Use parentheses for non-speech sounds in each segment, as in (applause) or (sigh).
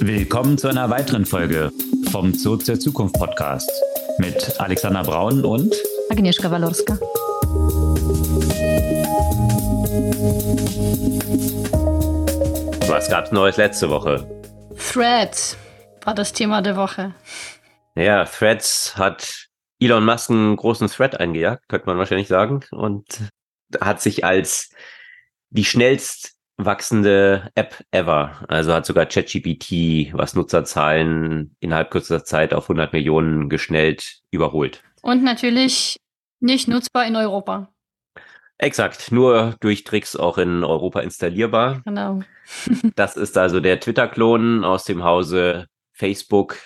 Willkommen zu einer weiteren Folge vom Zoo zur Zukunft Podcast mit Alexander Braun und Agnieszka Walorska. Was gab's Neues letzte Woche? Threads war das Thema der Woche. Ja, Threads hat Elon Musk einen großen Thread eingejagt, könnte man wahrscheinlich sagen, und hat sich als die schnellst wachsende App ever. Also hat sogar ChatGPT, was Nutzerzahlen innerhalb kürzester Zeit auf 100 Millionen geschnellt überholt. Und natürlich nicht nutzbar in Europa. Exakt, nur durch Tricks auch in Europa installierbar. Genau. (laughs) das ist also der Twitter-Klon aus dem Hause Facebook,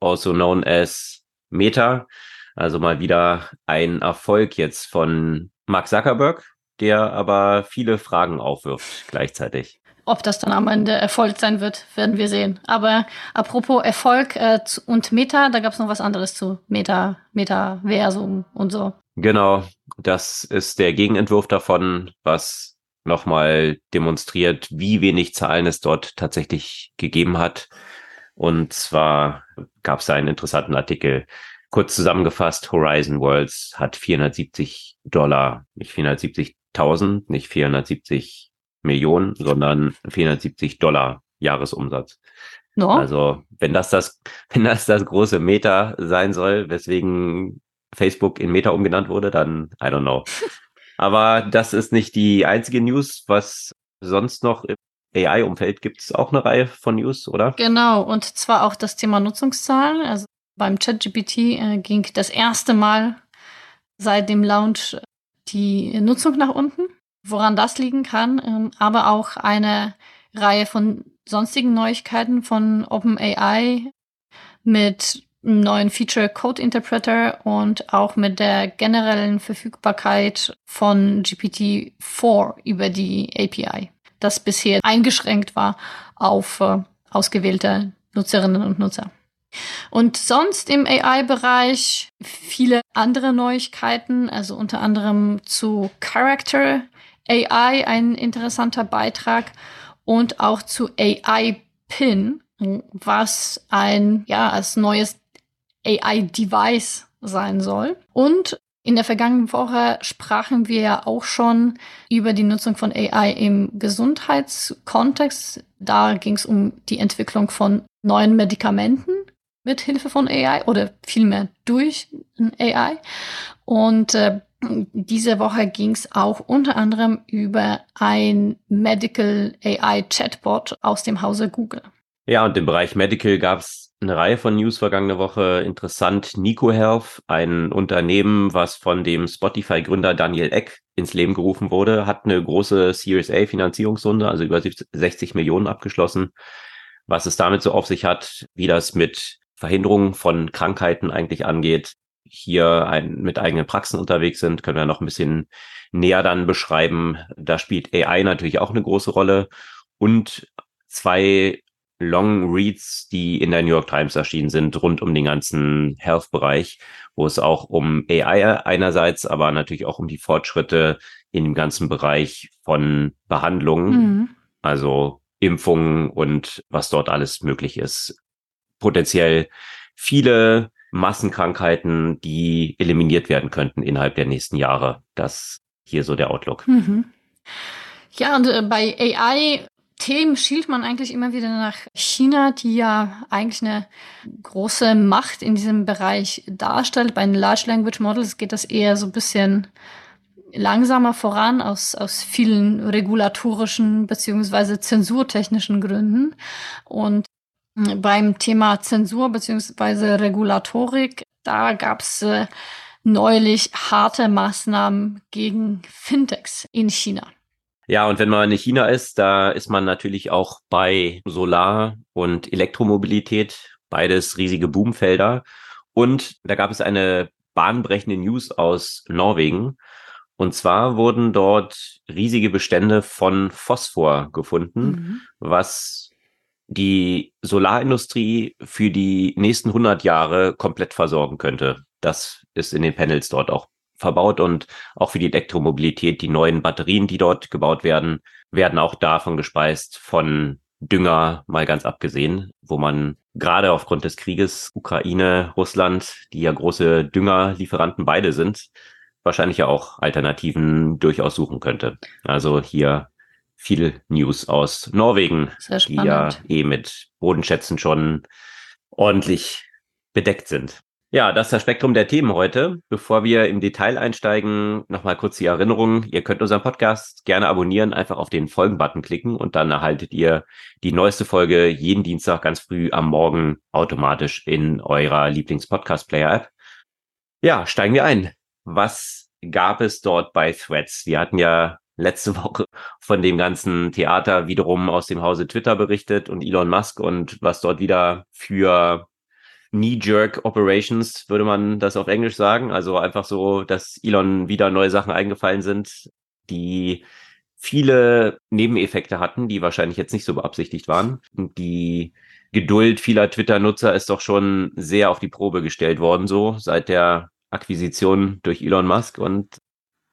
also known as Meta. Also mal wieder ein Erfolg jetzt von Mark Zuckerberg, der aber viele Fragen aufwirft gleichzeitig. Ob das dann am Ende Erfolg sein wird, werden wir sehen. Aber apropos Erfolg äh, und Meta, da gab es noch was anderes zu Meta, Metaversum und so. Genau, das ist der Gegenentwurf davon, was nochmal demonstriert, wie wenig Zahlen es dort tatsächlich gegeben hat. Und zwar gab es da einen interessanten Artikel. Kurz zusammengefasst, Horizon Worlds hat 470 Dollar, nicht 470.000, nicht 470 Millionen, sondern 470 Dollar Jahresumsatz. No. Also, wenn das das, (laughs) wenn das das große Meta sein soll, weswegen Facebook in Meta umgenannt wurde, dann I don't know. (laughs) Aber das ist nicht die einzige News, was sonst noch im AI-Umfeld gibt es auch eine Reihe von News, oder? Genau, und zwar auch das Thema Nutzungszahlen. Also beim ChatGPT äh, ging das erste Mal seit dem Launch die Nutzung nach unten. Woran das liegen kann, ähm, aber auch eine Reihe von sonstigen Neuigkeiten von OpenAI mit einem neuen Feature Code Interpreter und auch mit der generellen Verfügbarkeit von GPT-4 über die API, das bisher eingeschränkt war auf äh, ausgewählte Nutzerinnen und Nutzer. Und sonst im AI-Bereich viele andere Neuigkeiten, also unter anderem zu Character AI ein interessanter Beitrag und auch zu AI Pin, was ein ja als neues AI-Device sein soll. Und in der vergangenen Woche sprachen wir ja auch schon über die Nutzung von AI im Gesundheitskontext. Da ging es um die Entwicklung von neuen Medikamenten mit Hilfe von AI oder vielmehr durch AI. Und äh, diese Woche ging es auch unter anderem über ein Medical AI Chatbot aus dem Hause Google. Ja, und im Bereich Medical gab es eine Reihe von News vergangene Woche. Interessant, Nico Health, ein Unternehmen, was von dem Spotify-Gründer Daniel Eck ins Leben gerufen wurde, hat eine große Series A Finanzierungsrunde, also über 60 Millionen abgeschlossen. Was es damit so auf sich hat, wie das mit Verhinderung von Krankheiten eigentlich angeht, hier ein, mit eigenen Praxen unterwegs sind, können wir noch ein bisschen näher dann beschreiben. Da spielt AI natürlich auch eine große Rolle und zwei Long Reads, die in der New York Times erschienen sind, rund um den ganzen Health-Bereich, wo es auch um AI einerseits, aber natürlich auch um die Fortschritte in dem ganzen Bereich von Behandlungen, mhm. also Impfungen und was dort alles möglich ist. Potenziell viele Massenkrankheiten, die eliminiert werden könnten innerhalb der nächsten Jahre. Das hier so der Outlook. Mhm. Ja, und äh, bei AI Themen schielt man eigentlich immer wieder nach China, die ja eigentlich eine große Macht in diesem Bereich darstellt. Bei den Large Language Models geht das eher so ein bisschen langsamer voran aus, aus vielen regulatorischen beziehungsweise zensurtechnischen Gründen. Und beim Thema Zensur beziehungsweise Regulatorik, da gab es äh, neulich harte Maßnahmen gegen Fintechs in China. Ja, und wenn man in China ist, da ist man natürlich auch bei Solar- und Elektromobilität, beides riesige Boomfelder. Und da gab es eine bahnbrechende News aus Norwegen. Und zwar wurden dort riesige Bestände von Phosphor gefunden, mhm. was die Solarindustrie für die nächsten 100 Jahre komplett versorgen könnte. Das ist in den Panels dort auch verbaut und auch für die Elektromobilität, die neuen Batterien, die dort gebaut werden, werden auch davon gespeist von Dünger mal ganz abgesehen, wo man gerade aufgrund des Krieges Ukraine, Russland, die ja große Düngerlieferanten beide sind, wahrscheinlich ja auch Alternativen durchaus suchen könnte. Also hier viel News aus Norwegen, die ja eh mit Bodenschätzen schon ordentlich bedeckt sind. Ja, das ist das Spektrum der Themen heute. Bevor wir im Detail einsteigen, nochmal kurz die Erinnerung. Ihr könnt unseren Podcast gerne abonnieren, einfach auf den Folgen-Button klicken und dann erhaltet ihr die neueste Folge jeden Dienstag ganz früh am Morgen automatisch in eurer Lieblings-Podcast-Player-App. Ja, steigen wir ein. Was gab es dort bei Threads? Wir hatten ja letzte (laughs) Woche von dem ganzen Theater wiederum aus dem Hause Twitter berichtet und Elon Musk und was dort wieder für Knee-Jerk Operations, würde man das auf Englisch sagen. Also einfach so, dass Elon wieder neue Sachen eingefallen sind, die viele Nebeneffekte hatten, die wahrscheinlich jetzt nicht so beabsichtigt waren. Und die Geduld vieler Twitter-Nutzer ist doch schon sehr auf die Probe gestellt worden, so seit der Akquisition durch Elon Musk. Und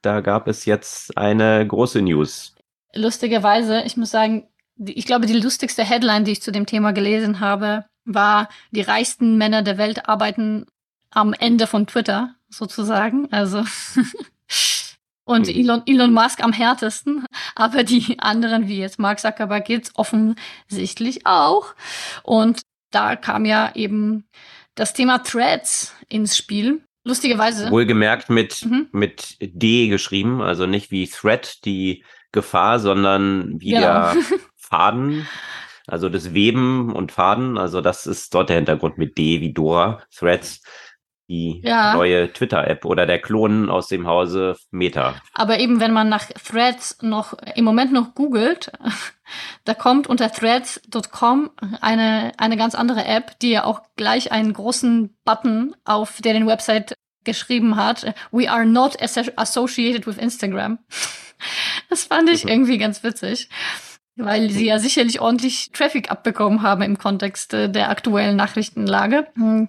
da gab es jetzt eine große News. Lustigerweise, ich muss sagen, ich glaube, die lustigste Headline, die ich zu dem Thema gelesen habe, war, die reichsten Männer der Welt arbeiten am Ende von Twitter, sozusagen. Also (laughs) und mhm. Elon, Elon Musk am härtesten, aber die anderen, wie jetzt Mark Zuckerberg, geht's offensichtlich auch. Und da kam ja eben das Thema Threads ins Spiel. Lustigerweise. Wohlgemerkt mit, mhm. mit D geschrieben, also nicht wie Thread, die Gefahr, sondern wie genau. der (laughs) Faden also das Weben und Faden, also das ist dort der Hintergrund mit D wie Dora, Threads, die ja. neue Twitter-App oder der Klon aus dem Hause Meta. Aber eben, wenn man nach Threads noch im Moment noch googelt, (laughs) da kommt unter threads.com eine, eine ganz andere App, die ja auch gleich einen großen Button auf deren Website geschrieben hat. We are not associated with Instagram. (laughs) Das fand ich mhm. irgendwie ganz witzig. Weil sie ja sicherlich ordentlich Traffic abbekommen haben im Kontext äh, der aktuellen Nachrichtenlage. Hm,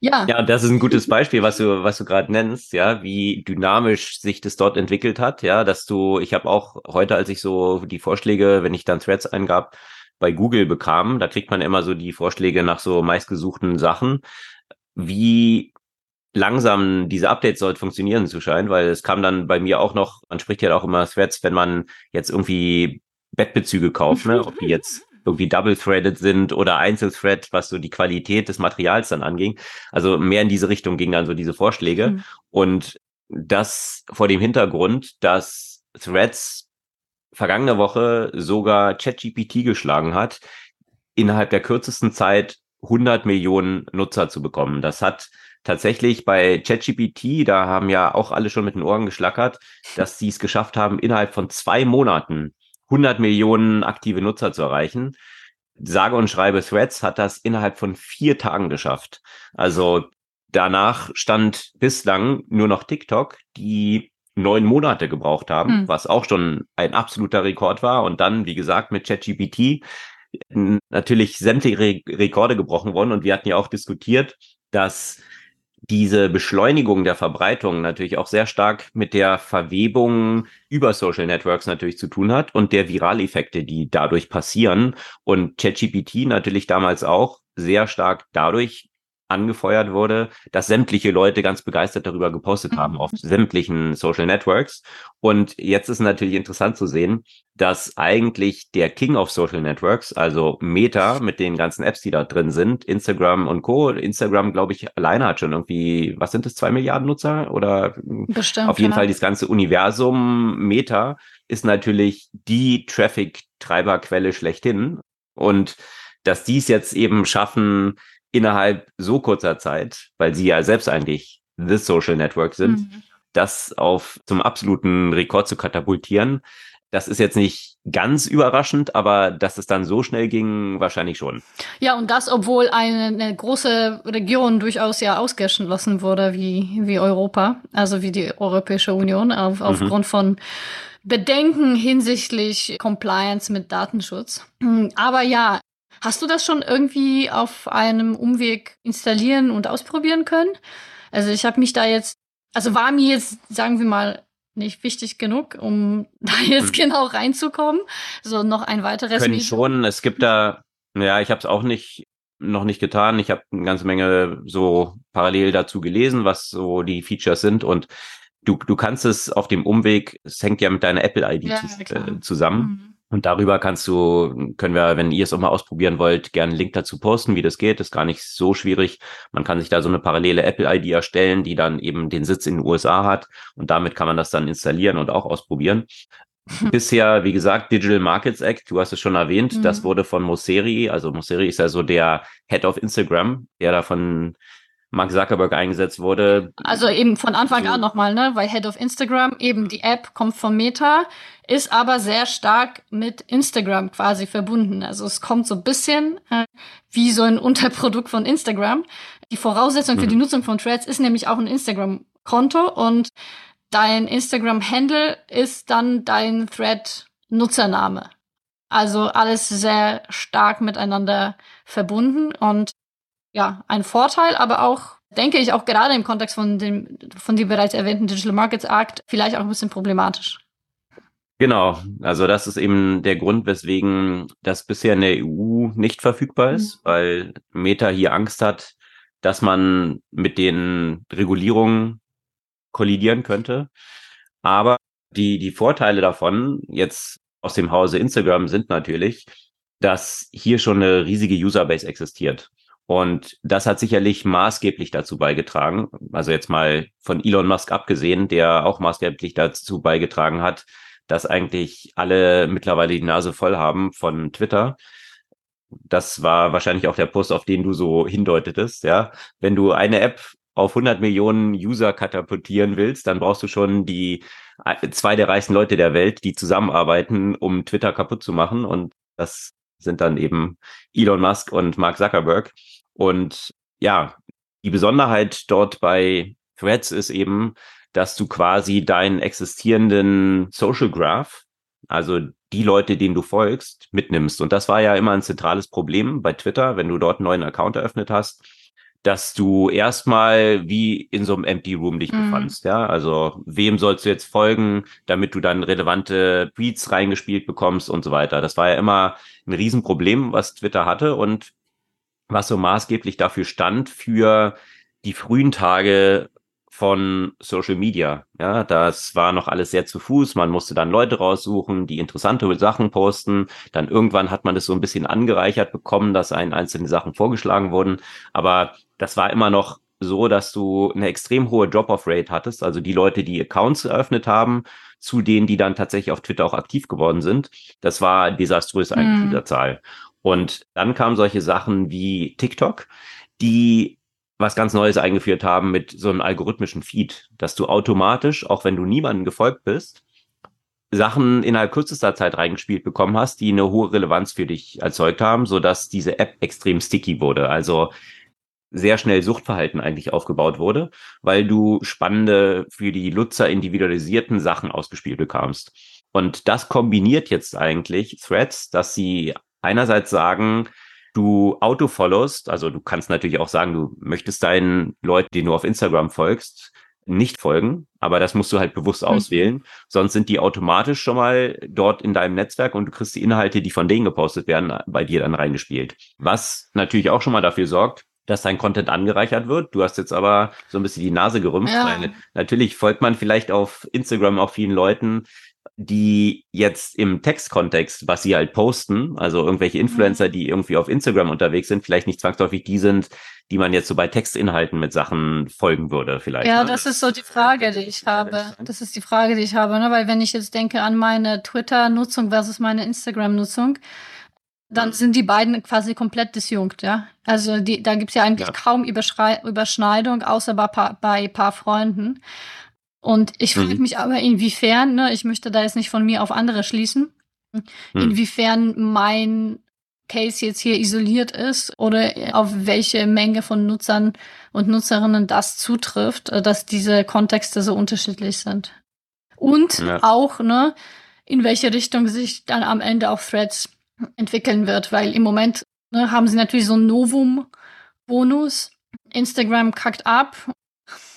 ja. Ja, das ist ein gutes Beispiel, was du, was du gerade nennst, ja, wie dynamisch sich das dort entwickelt hat, ja, dass du, ich habe auch heute, als ich so die Vorschläge, wenn ich dann Threads eingab, bei Google bekam, da kriegt man immer so die Vorschläge nach so meistgesuchten Sachen, wie langsam diese Updates dort funktionieren zu scheinen, weil es kam dann bei mir auch noch, man spricht ja auch immer Threads, wenn man jetzt irgendwie Bettbezüge kauft, ne? ob die (laughs) jetzt irgendwie double-threaded sind oder Einzelthread, was so die Qualität des Materials dann anging. Also mehr in diese Richtung gingen dann so diese Vorschläge. Mhm. Und das vor dem Hintergrund, dass Threads vergangene Woche sogar ChatGPT geschlagen hat, innerhalb der kürzesten Zeit 100 Millionen Nutzer zu bekommen. Das hat tatsächlich bei ChatGPT, da haben ja auch alle schon mit den Ohren geschlackert, dass sie es geschafft haben, innerhalb von zwei Monaten 100 Millionen aktive Nutzer zu erreichen. Sage und schreibe Threads hat das innerhalb von vier Tagen geschafft. Also danach stand bislang nur noch TikTok, die neun Monate gebraucht haben, mhm. was auch schon ein absoluter Rekord war. Und dann, wie gesagt, mit ChatGPT natürlich sämtliche Re Rekorde gebrochen worden. Und wir hatten ja auch diskutiert, dass diese Beschleunigung der Verbreitung natürlich auch sehr stark mit der Verwebung über Social Networks natürlich zu tun hat und der Viraleffekte, die dadurch passieren. Und ChatGPT natürlich damals auch sehr stark dadurch angefeuert wurde, dass sämtliche Leute ganz begeistert darüber gepostet haben auf mhm. sämtlichen Social Networks. Und jetzt ist natürlich interessant zu sehen, dass eigentlich der King of Social Networks, also Meta mit den ganzen Apps, die da drin sind, Instagram und Co. Instagram, glaube ich, alleine hat schon irgendwie, was sind das, zwei Milliarden Nutzer? Oder Bestimmt, auf jeden genau. Fall das ganze Universum Meta ist natürlich die Traffic-Treiberquelle schlechthin. Und dass die es jetzt eben schaffen, innerhalb so kurzer Zeit, weil sie ja selbst eigentlich the Social Network sind, mhm. das auf zum absoluten Rekord zu katapultieren. Das ist jetzt nicht ganz überraschend, aber dass es dann so schnell ging, wahrscheinlich schon. Ja, und das, obwohl eine, eine große Region durchaus ja ausgeschlossen wurde, wie, wie Europa, also wie die Europäische Union, auf, mhm. aufgrund von Bedenken hinsichtlich Compliance mit Datenschutz. Aber ja, Hast du das schon irgendwie auf einem Umweg installieren und ausprobieren können? Also ich habe mich da jetzt, also war mir jetzt, sagen wir mal, nicht wichtig genug, um (laughs) da jetzt hm. genau reinzukommen. So noch ein weiteres. Können Medium. schon. Es gibt da, ja, ich habe es auch nicht noch nicht getan. Ich habe eine ganze Menge so parallel dazu gelesen, was so die Features sind und du, du kannst es auf dem Umweg, es hängt ja mit deiner Apple-ID ja, äh, zusammen. Mhm. Und darüber kannst du, können wir, wenn ihr es auch mal ausprobieren wollt, gerne einen Link dazu posten, wie das geht. Das ist gar nicht so schwierig. Man kann sich da so eine parallele Apple-ID erstellen, die dann eben den Sitz in den USA hat. Und damit kann man das dann installieren und auch ausprobieren. (laughs) Bisher, wie gesagt, Digital Markets Act, du hast es schon erwähnt, mhm. das wurde von Mosseri, also Mosseri ist ja so der Head of Instagram, der da von Mark Zuckerberg eingesetzt wurde. Also eben von Anfang so. an nochmal, ne? Weil Head of Instagram, eben die App kommt von Meta, ist aber sehr stark mit Instagram quasi verbunden. Also es kommt so ein bisschen äh, wie so ein Unterprodukt von Instagram. Die Voraussetzung mhm. für die Nutzung von Threads ist nämlich auch ein Instagram-Konto und dein Instagram-Handle ist dann dein Thread-Nutzername. Also alles sehr stark miteinander verbunden und ja, ein Vorteil, aber auch, denke ich, auch gerade im Kontext von dem, von dem bereits erwähnten Digital Markets Act vielleicht auch ein bisschen problematisch. Genau, also das ist eben der Grund, weswegen das bisher in der EU nicht verfügbar ist, mhm. weil Meta hier Angst hat, dass man mit den Regulierungen kollidieren könnte. Aber die, die Vorteile davon jetzt aus dem Hause Instagram sind natürlich, dass hier schon eine riesige Userbase existiert. Und das hat sicherlich maßgeblich dazu beigetragen, also jetzt mal von Elon Musk abgesehen, der auch maßgeblich dazu beigetragen hat, dass eigentlich alle mittlerweile die Nase voll haben von Twitter. Das war wahrscheinlich auch der Post, auf den du so hindeutetest, ja. Wenn du eine App auf 100 Millionen User katapultieren willst, dann brauchst du schon die äh, zwei der reichsten Leute der Welt, die zusammenarbeiten, um Twitter kaputt zu machen. Und das sind dann eben Elon Musk und Mark Zuckerberg. Und ja, die Besonderheit dort bei Threads ist eben, dass du quasi deinen existierenden Social Graph, also die Leute, denen du folgst, mitnimmst. Und das war ja immer ein zentrales Problem bei Twitter, wenn du dort einen neuen Account eröffnet hast, dass du erstmal wie in so einem Empty Room dich mhm. befandst, ja. Also wem sollst du jetzt folgen, damit du dann relevante Tweets reingespielt bekommst und so weiter. Das war ja immer ein Riesenproblem, was Twitter hatte und was so maßgeblich dafür stand für die frühen Tage von Social Media. Ja, das war noch alles sehr zu Fuß. Man musste dann Leute raussuchen, die interessante Sachen posten. Dann irgendwann hat man das so ein bisschen angereichert bekommen, dass einen einzelne Sachen vorgeschlagen wurden. Aber das war immer noch so, dass du eine extrem hohe Drop-off-Rate hattest. Also die Leute, die Accounts eröffnet haben, zu denen, die dann tatsächlich auf Twitter auch aktiv geworden sind. Das war desaströs eigentlich, mhm. dieser Zahl. Und dann kamen solche Sachen wie TikTok, die was ganz Neues eingeführt haben mit so einem algorithmischen Feed, dass du automatisch, auch wenn du niemanden gefolgt bist, Sachen innerhalb kürzester Zeit reingespielt bekommen hast, die eine hohe Relevanz für dich erzeugt haben, so dass diese App extrem sticky wurde. Also sehr schnell Suchtverhalten eigentlich aufgebaut wurde, weil du spannende, für die Nutzer individualisierten Sachen ausgespielt bekamst. Und das kombiniert jetzt eigentlich Threads, dass sie einerseits sagen, du autofollowst, also du kannst natürlich auch sagen, du möchtest deinen Leuten, die du auf Instagram folgst, nicht folgen, aber das musst du halt bewusst mhm. auswählen. Sonst sind die automatisch schon mal dort in deinem Netzwerk und du kriegst die Inhalte, die von denen gepostet werden, bei dir dann reingespielt. Was natürlich auch schon mal dafür sorgt, dass dein Content angereichert wird. Du hast jetzt aber so ein bisschen die Nase gerümpft. Ja. Natürlich folgt man vielleicht auf Instagram auch vielen Leuten, die jetzt im Textkontext, was sie halt posten, also irgendwelche Influencer, mhm. die irgendwie auf Instagram unterwegs sind, vielleicht nicht zwangsläufig die sind, die man jetzt so bei Textinhalten mit Sachen folgen würde, vielleicht. Ja, ne? das ist so die Frage, die ich habe. Das ist die Frage, die ich habe, ne? weil wenn ich jetzt denke an meine Twitter-Nutzung versus meine Instagram-Nutzung, dann sind die beiden quasi komplett disjunkt, ja. Also die, da gibt's ja eigentlich ja. kaum Überschneidung, außer bei, bei paar Freunden. Und ich frage mhm. mich aber, inwiefern, ne, ich möchte da jetzt nicht von mir auf andere schließen, mhm. inwiefern mein Case jetzt hier isoliert ist oder auf welche Menge von Nutzern und Nutzerinnen das zutrifft, äh, dass diese Kontexte so unterschiedlich sind. Und ja. auch, ne, in welche Richtung sich dann am Ende auch Threads entwickeln wird, weil im Moment ne, haben sie natürlich so einen Novum-Bonus. Instagram kackt ab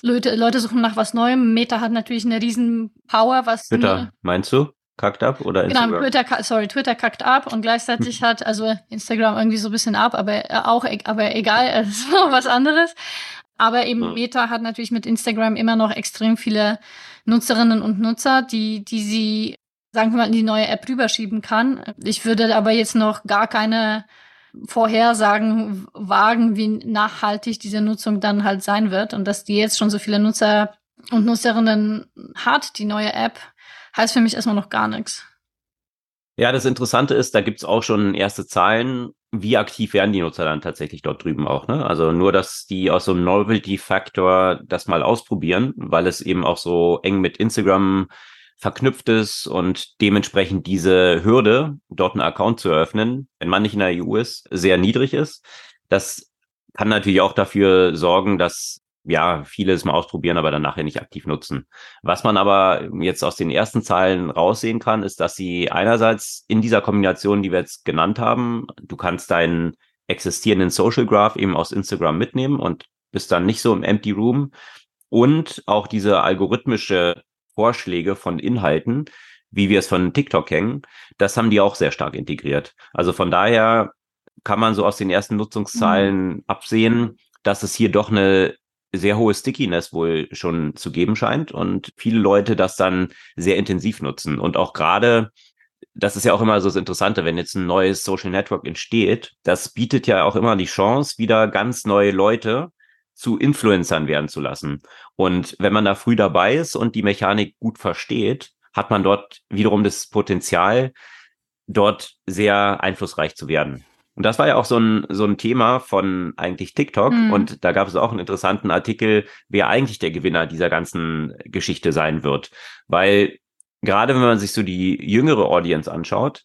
Leute, Leute suchen nach was Neuem. Meta hat natürlich eine riesen Power, was. Twitter, meinst du? Kackt ab oder genau, Instagram? Genau, Twitter, sorry, Twitter kackt ab und gleichzeitig hat, also Instagram irgendwie so ein bisschen ab, aber äh, auch, aber egal, (laughs) es ist was anderes. Aber eben ja. Meta hat natürlich mit Instagram immer noch extrem viele Nutzerinnen und Nutzer, die, die sie, sagen wir mal, in die neue App rüberschieben kann. Ich würde aber jetzt noch gar keine Vorhersagen wagen, wie nachhaltig diese Nutzung dann halt sein wird und dass die jetzt schon so viele Nutzer und Nutzerinnen hat, die neue App, heißt für mich erstmal noch gar nichts. Ja, das Interessante ist, da gibt's auch schon erste Zahlen. Wie aktiv werden die Nutzer dann tatsächlich dort drüben auch? Ne? Also nur, dass die aus so einem Novelty-Faktor das mal ausprobieren, weil es eben auch so eng mit Instagram verknüpft ist und dementsprechend diese Hürde, dort einen Account zu eröffnen, wenn man nicht in der EU ist, sehr niedrig ist. Das kann natürlich auch dafür sorgen, dass ja, viele es mal ausprobieren, aber dann nachher nicht aktiv nutzen. Was man aber jetzt aus den ersten Zahlen raussehen kann, ist, dass sie einerseits in dieser Kombination, die wir jetzt genannt haben, du kannst deinen existierenden Social Graph eben aus Instagram mitnehmen und bist dann nicht so im Empty Room und auch diese algorithmische Vorschläge von Inhalten, wie wir es von TikTok kennen, das haben die auch sehr stark integriert. Also von daher kann man so aus den ersten Nutzungszahlen mhm. absehen, dass es hier doch eine sehr hohe Stickiness wohl schon zu geben scheint und viele Leute das dann sehr intensiv nutzen. Und auch gerade, das ist ja auch immer so das Interessante, wenn jetzt ein neues Social Network entsteht, das bietet ja auch immer die Chance, wieder ganz neue Leute zu Influencern werden zu lassen. Und wenn man da früh dabei ist und die Mechanik gut versteht, hat man dort wiederum das Potenzial, dort sehr einflussreich zu werden. Und das war ja auch so ein, so ein Thema von eigentlich TikTok. Mhm. Und da gab es auch einen interessanten Artikel, wer eigentlich der Gewinner dieser ganzen Geschichte sein wird. Weil gerade wenn man sich so die jüngere Audience anschaut,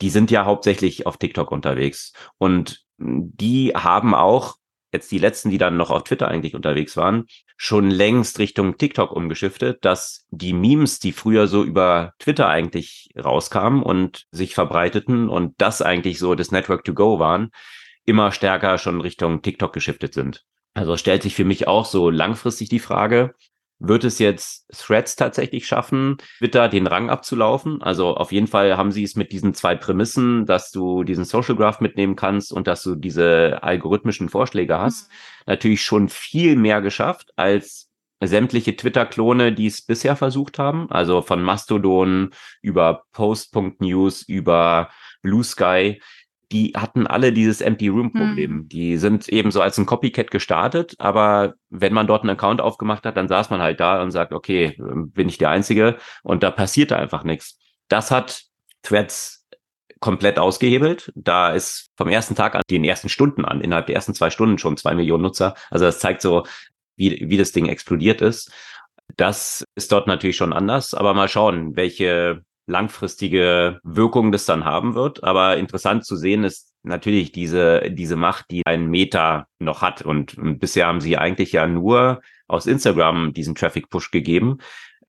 die sind ja hauptsächlich auf TikTok unterwegs. Und die haben auch jetzt die letzten, die dann noch auf Twitter eigentlich unterwegs waren, schon längst Richtung TikTok umgeschiftet, dass die Memes, die früher so über Twitter eigentlich rauskamen und sich verbreiteten und das eigentlich so das Network to go waren, immer stärker schon Richtung TikTok geschiftet sind. Also stellt sich für mich auch so langfristig die Frage, wird es jetzt Threads tatsächlich schaffen, Twitter den Rang abzulaufen? Also auf jeden Fall haben sie es mit diesen zwei Prämissen, dass du diesen Social Graph mitnehmen kannst und dass du diese algorithmischen Vorschläge hast, mhm. natürlich schon viel mehr geschafft als sämtliche Twitter-Klone, die es bisher versucht haben. Also von Mastodon über Post.news über Blue Sky die hatten alle dieses Empty Room Problem. Hm. Die sind eben so als ein Copycat gestartet, aber wenn man dort einen Account aufgemacht hat, dann saß man halt da und sagt, okay, bin ich der Einzige und da passierte einfach nichts. Das hat Threads komplett ausgehebelt. Da ist vom ersten Tag an, den ersten Stunden an, innerhalb der ersten zwei Stunden schon zwei Millionen Nutzer. Also das zeigt so, wie, wie das Ding explodiert ist. Das ist dort natürlich schon anders, aber mal schauen, welche langfristige Wirkung das dann haben wird. Aber interessant zu sehen ist natürlich diese, diese Macht, die ein Meta noch hat. Und, und bisher haben sie eigentlich ja nur aus Instagram diesen Traffic-Push gegeben.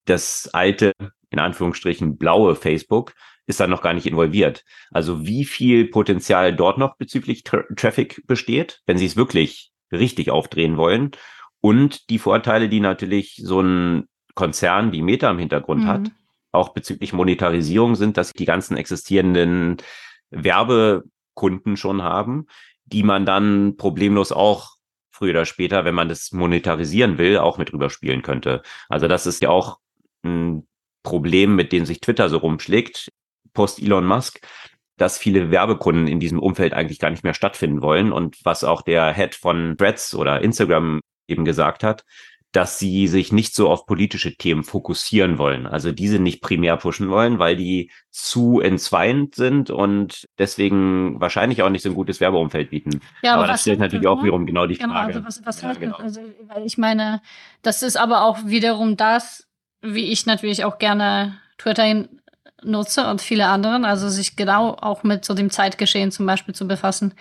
Das alte, in Anführungsstrichen, blaue Facebook ist dann noch gar nicht involviert. Also wie viel Potenzial dort noch bezüglich Tra Traffic besteht, wenn sie es wirklich richtig aufdrehen wollen. Und die Vorteile, die natürlich so ein Konzern wie Meta im Hintergrund mhm. hat, auch bezüglich Monetarisierung sind, dass die ganzen existierenden Werbekunden schon haben, die man dann problemlos auch früher oder später, wenn man das monetarisieren will, auch mit rüberspielen könnte. Also das ist ja auch ein Problem, mit dem sich Twitter so rumschlägt, post Elon Musk, dass viele Werbekunden in diesem Umfeld eigentlich gar nicht mehr stattfinden wollen und was auch der Head von Threads oder Instagram eben gesagt hat, dass sie sich nicht so auf politische Themen fokussieren wollen. Also diese nicht primär pushen wollen, weil die zu entzweint sind und deswegen wahrscheinlich auch nicht so ein gutes Werbeumfeld bieten. Ja, aber, aber das stellt natürlich auch wiederum genau die genau, Frage. Also was, was ja, genau. also, weil ich meine, das ist aber auch wiederum das, wie ich natürlich auch gerne Twitter nutze und viele anderen, also sich genau auch mit so dem Zeitgeschehen zum Beispiel zu befassen.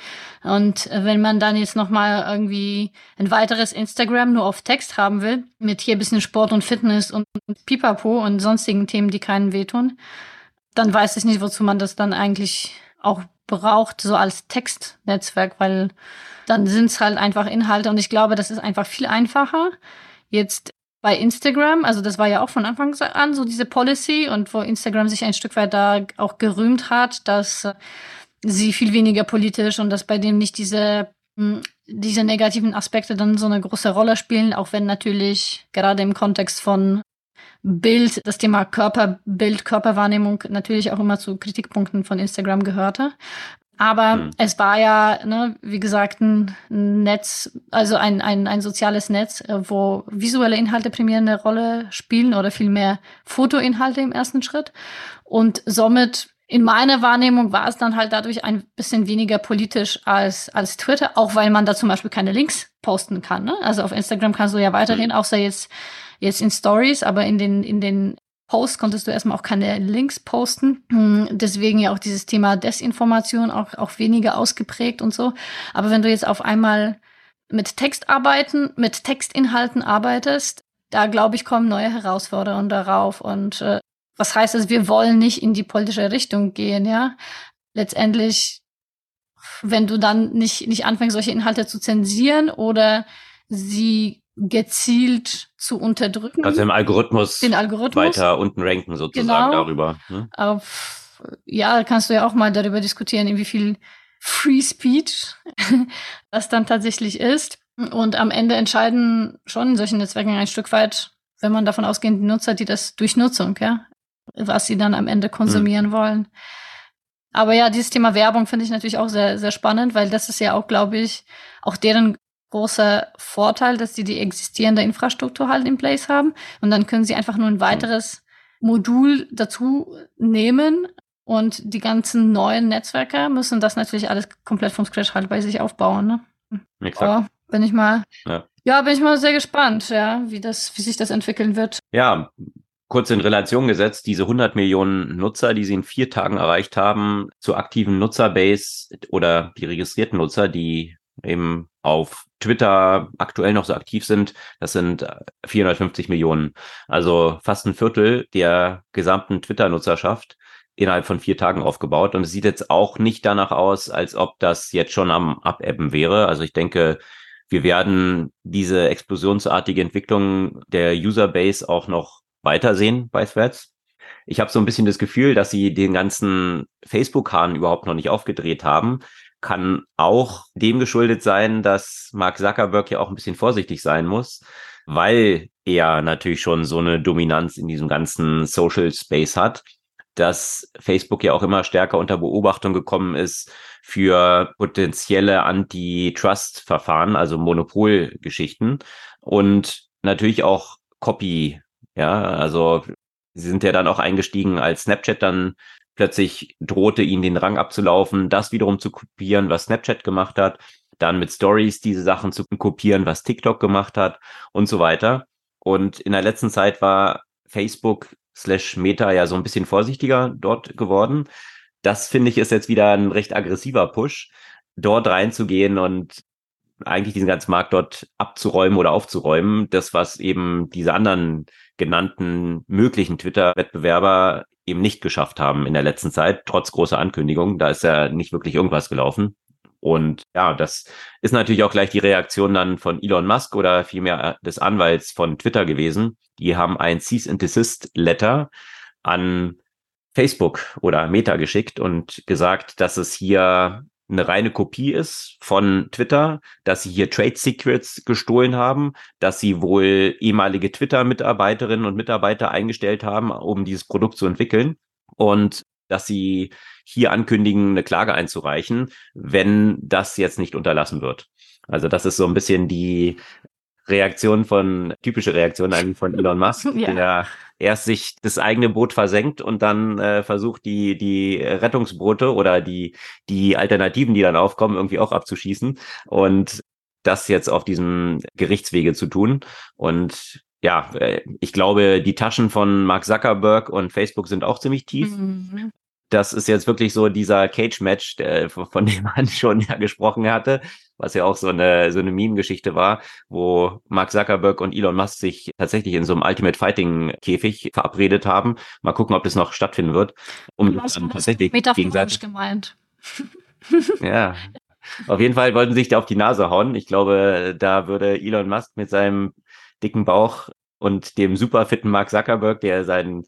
Und wenn man dann jetzt nochmal irgendwie ein weiteres Instagram nur auf Text haben will, mit hier bisschen Sport und Fitness und Pipapo und sonstigen Themen, die keinen wehtun, dann weiß ich nicht, wozu man das dann eigentlich auch braucht, so als Textnetzwerk, weil dann sind es halt einfach Inhalte und ich glaube, das ist einfach viel einfacher, Jetzt bei Instagram, also das war ja auch von Anfang an so diese Policy und wo Instagram sich ein Stück weit da auch gerühmt hat, dass sie viel weniger politisch und dass bei dem nicht diese hm, diese negativen Aspekte dann so eine große Rolle spielen, auch wenn natürlich gerade im Kontext von Bild, das Thema Körperbild, Körperwahrnehmung natürlich auch immer zu Kritikpunkten von Instagram gehörte. Aber mhm. es war ja, ne, wie gesagt, ein Netz, also ein, ein, ein soziales Netz, äh, wo visuelle Inhalte primär Rolle spielen oder vielmehr Fotoinhalte im ersten Schritt. Und somit in meiner Wahrnehmung war es dann halt dadurch ein bisschen weniger politisch als, als Twitter, auch weil man da zum Beispiel keine Links posten kann. Ne? Also auf Instagram kannst du ja weiterhin, mhm. außer jetzt, jetzt in Stories, aber in den, in den Posts konntest du erstmal auch keine Links posten. Hm, deswegen ja auch dieses Thema Desinformation auch, auch weniger ausgeprägt und so. Aber wenn du jetzt auf einmal mit Text arbeiten, mit Textinhalten arbeitest, da glaube ich, kommen neue Herausforderungen darauf. Und äh, was heißt es, wir wollen nicht in die politische Richtung gehen, ja? Letztendlich, wenn du dann nicht, nicht anfängst, solche Inhalte zu zensieren oder sie gezielt zu unterdrücken. Also im Algorithmus, den Algorithmus weiter unten ranken sozusagen genau. darüber. Ne? Auf, ja, kannst du ja auch mal darüber diskutieren, in wie viel Free Speech (laughs) das dann tatsächlich ist. Und am Ende entscheiden schon in solchen Netzwerken ein Stück weit, wenn man davon ausgeht, die Nutzer, die das durch Nutzung, ja, was sie dann am Ende konsumieren mhm. wollen. Aber ja, dieses Thema Werbung finde ich natürlich auch sehr, sehr spannend, weil das ist ja auch, glaube ich, auch deren großer Vorteil, dass sie die existierende Infrastruktur halt in place haben. Und dann können sie einfach nur ein weiteres Modul dazu nehmen. Und die ganzen neuen Netzwerke müssen das natürlich alles komplett vom Scratch halt bei sich aufbauen. Ne? Exakt. Oh, bin ich mal, ja. ja, bin ich mal sehr gespannt, ja, wie das, wie sich das entwickeln wird. Ja, kurz in Relation gesetzt, diese 100 Millionen Nutzer, die sie in vier Tagen erreicht haben, zur aktiven Nutzerbase oder die registrierten Nutzer, die eben auf Twitter aktuell noch so aktiv sind, das sind 450 Millionen. Also fast ein Viertel der gesamten Twitter-Nutzerschaft innerhalb von vier Tagen aufgebaut. Und es sieht jetzt auch nicht danach aus, als ob das jetzt schon am Abebben wäre. Also ich denke, wir werden diese explosionsartige Entwicklung der Userbase auch noch weitersehen bei Threads. Ich habe so ein bisschen das Gefühl, dass sie den ganzen Facebook-Hahn überhaupt noch nicht aufgedreht haben. Kann auch dem geschuldet sein, dass Mark Zuckerberg ja auch ein bisschen vorsichtig sein muss, weil er natürlich schon so eine Dominanz in diesem ganzen Social Space hat, dass Facebook ja auch immer stärker unter Beobachtung gekommen ist für potenzielle Antitrust-Verfahren, also Monopolgeschichten und natürlich auch Copy ja, also sie sind ja dann auch eingestiegen, als Snapchat dann plötzlich drohte, ihnen den Rang abzulaufen, das wiederum zu kopieren, was Snapchat gemacht hat, dann mit Stories diese Sachen zu kopieren, was TikTok gemacht hat und so weiter. Und in der letzten Zeit war Facebook slash Meta ja so ein bisschen vorsichtiger dort geworden. Das finde ich ist jetzt wieder ein recht aggressiver Push, dort reinzugehen und eigentlich diesen ganzen Markt dort abzuräumen oder aufzuräumen. Das, was eben diese anderen genannten möglichen Twitter-Wettbewerber eben nicht geschafft haben in der letzten Zeit, trotz großer Ankündigungen. Da ist ja nicht wirklich irgendwas gelaufen. Und ja, das ist natürlich auch gleich die Reaktion dann von Elon Musk oder vielmehr des Anwalts von Twitter gewesen. Die haben ein Cease and Desist Letter an Facebook oder Meta geschickt und gesagt, dass es hier eine reine Kopie ist von Twitter, dass sie hier Trade Secrets gestohlen haben, dass sie wohl ehemalige Twitter-Mitarbeiterinnen und Mitarbeiter eingestellt haben, um dieses Produkt zu entwickeln und dass sie hier ankündigen, eine Klage einzureichen, wenn das jetzt nicht unterlassen wird. Also das ist so ein bisschen die Reaktion von, typische Reaktion eigentlich von Elon Musk, (laughs) ja. der erst sich das eigene Boot versenkt und dann äh, versucht, die, die Rettungsboote oder die, die Alternativen, die dann aufkommen, irgendwie auch abzuschießen und das jetzt auf diesem Gerichtswege zu tun. Und ja, äh, ich glaube, die Taschen von Mark Zuckerberg und Facebook sind auch ziemlich tief. Mhm das ist jetzt wirklich so dieser Cage-Match, von dem (laughs) man schon ja gesprochen hatte, was ja auch so eine, so eine Meme-Geschichte war, wo Mark Zuckerberg und Elon Musk sich tatsächlich in so einem Ultimate Fighting-Käfig verabredet haben. Mal gucken, ob das noch stattfinden wird. Um dann tatsächlich gegenseitig gemeint. (laughs) ja. Auf jeden Fall wollten sie sich da auf die Nase hauen. Ich glaube, da würde Elon Musk mit seinem dicken Bauch und dem super fitten Mark Zuckerberg, der sein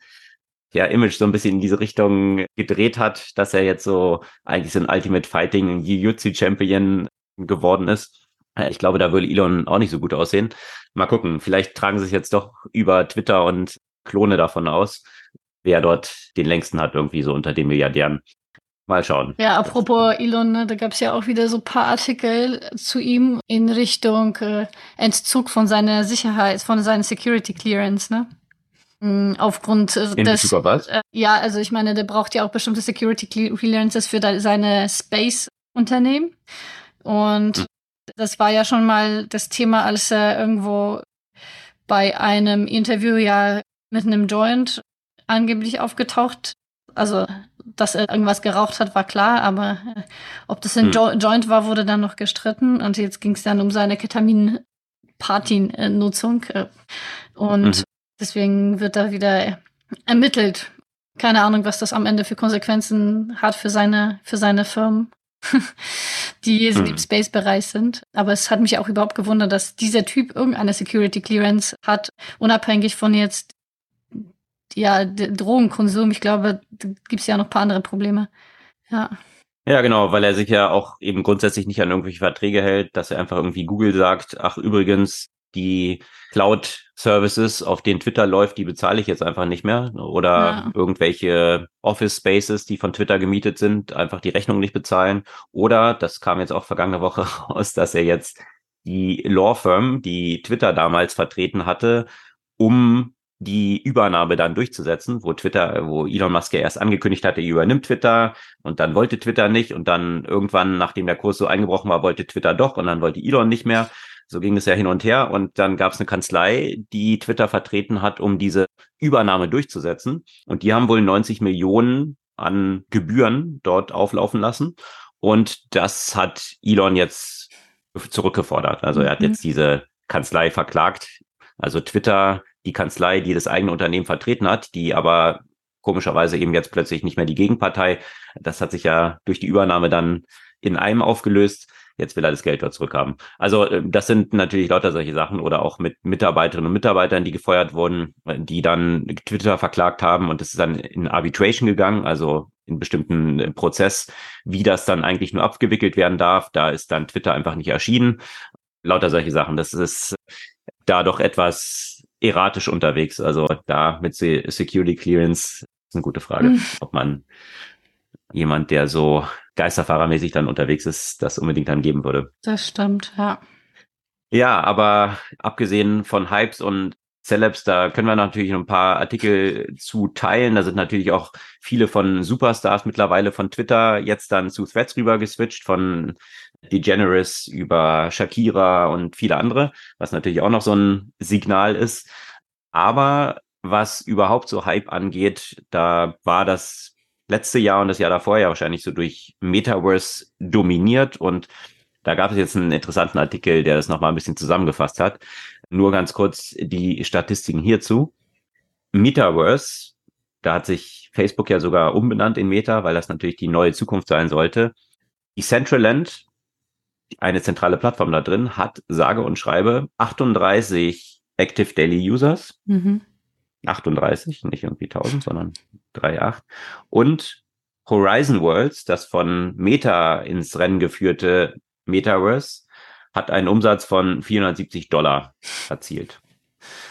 ja, Image so ein bisschen in diese Richtung gedreht hat, dass er jetzt so eigentlich so ein Ultimate Fighting Jiu-Jitsu Champion geworden ist. Ich glaube, da würde Elon auch nicht so gut aussehen. Mal gucken, vielleicht tragen sie sich jetzt doch über Twitter und Klone davon aus, wer dort den längsten hat, irgendwie so unter den Milliardären. Mal schauen. Ja, apropos Elon, ne, da gab es ja auch wieder so paar Artikel zu ihm in Richtung äh, Entzug von seiner Sicherheit, von seiner Security Clearance, ne? Mm, aufgrund äh, in des. Was? Äh, ja, also ich meine, der braucht ja auch bestimmte Security Clearances für seine Space-Unternehmen. Und hm. das war ja schon mal das Thema, als er irgendwo bei einem Interview ja mit einem Joint angeblich aufgetaucht. Also dass er irgendwas geraucht hat, war klar, aber ob das ein hm. jo Joint war, wurde dann noch gestritten. Und jetzt ging es dann um seine Ketamin-Party-Nutzung. Und mhm. deswegen wird da wieder ermittelt. Keine Ahnung, was das am Ende für Konsequenzen hat für seine, für seine Firmen, (laughs) die mhm. im Space-Bereich sind. Aber es hat mich auch überhaupt gewundert, dass dieser Typ irgendeine Security Clearance hat, unabhängig von jetzt ja, Drogenkonsum, ich glaube, da gibt es ja noch ein paar andere Probleme. Ja. Ja, genau, weil er sich ja auch eben grundsätzlich nicht an irgendwelche Verträge hält, dass er einfach irgendwie Google sagt, ach übrigens, die Cloud-Services, auf denen Twitter läuft, die bezahle ich jetzt einfach nicht mehr. Oder ja. irgendwelche Office-Spaces, die von Twitter gemietet sind, einfach die Rechnung nicht bezahlen. Oder, das kam jetzt auch vergangene Woche (laughs) raus, dass er jetzt die Law Firm, die Twitter damals vertreten hatte, um die Übernahme dann durchzusetzen, wo Twitter, wo Elon Musk ja erst angekündigt hatte, er übernimmt Twitter und dann wollte Twitter nicht und dann irgendwann, nachdem der Kurs so eingebrochen war, wollte Twitter doch und dann wollte Elon nicht mehr. So ging es ja hin und her und dann gab es eine Kanzlei, die Twitter vertreten hat, um diese Übernahme durchzusetzen und die haben wohl 90 Millionen an Gebühren dort auflaufen lassen und das hat Elon jetzt zurückgefordert. Also er hat mhm. jetzt diese Kanzlei verklagt. Also Twitter die Kanzlei, die das eigene Unternehmen vertreten hat, die aber komischerweise eben jetzt plötzlich nicht mehr die Gegenpartei. Das hat sich ja durch die Übernahme dann in einem aufgelöst. Jetzt will er das Geld dort zurückhaben. Also äh, das sind natürlich lauter solche Sachen oder auch mit Mitarbeiterinnen und Mitarbeitern, die gefeuert wurden, die dann Twitter verklagt haben und es ist dann in Arbitration gegangen, also in bestimmten Prozess, wie das dann eigentlich nur abgewickelt werden darf. Da ist dann Twitter einfach nicht erschienen. Lauter solche Sachen. Das ist da doch etwas erratisch unterwegs. Also da mit Security Clearance ist eine gute Frage, mhm. ob man jemand, der so geisterfahrermäßig dann unterwegs ist, das unbedingt dann geben würde. Das stimmt, ja. Ja, aber abgesehen von Hypes und Celebs, da können wir natürlich noch ein paar Artikel zu teilen. Da sind natürlich auch viele von Superstars mittlerweile von Twitter jetzt dann zu Threads rüber geswitcht, von DeGeneres über Shakira und viele andere, was natürlich auch noch so ein Signal ist. Aber was überhaupt so Hype angeht, da war das letzte Jahr und das Jahr davor ja wahrscheinlich so durch Metaverse dominiert und da gab es jetzt einen interessanten Artikel, der das nochmal ein bisschen zusammengefasst hat. Nur ganz kurz die Statistiken hierzu. Metaverse, da hat sich Facebook ja sogar umbenannt in Meta, weil das natürlich die neue Zukunft sein sollte. Decentraland, eine zentrale Plattform da drin, hat sage und schreibe 38 Active Daily Users. Mhm. 38, nicht irgendwie 1000, sondern 3,8. Und Horizon Worlds, das von Meta ins Rennen geführte Metaverse, hat einen Umsatz von 470 Dollar erzielt.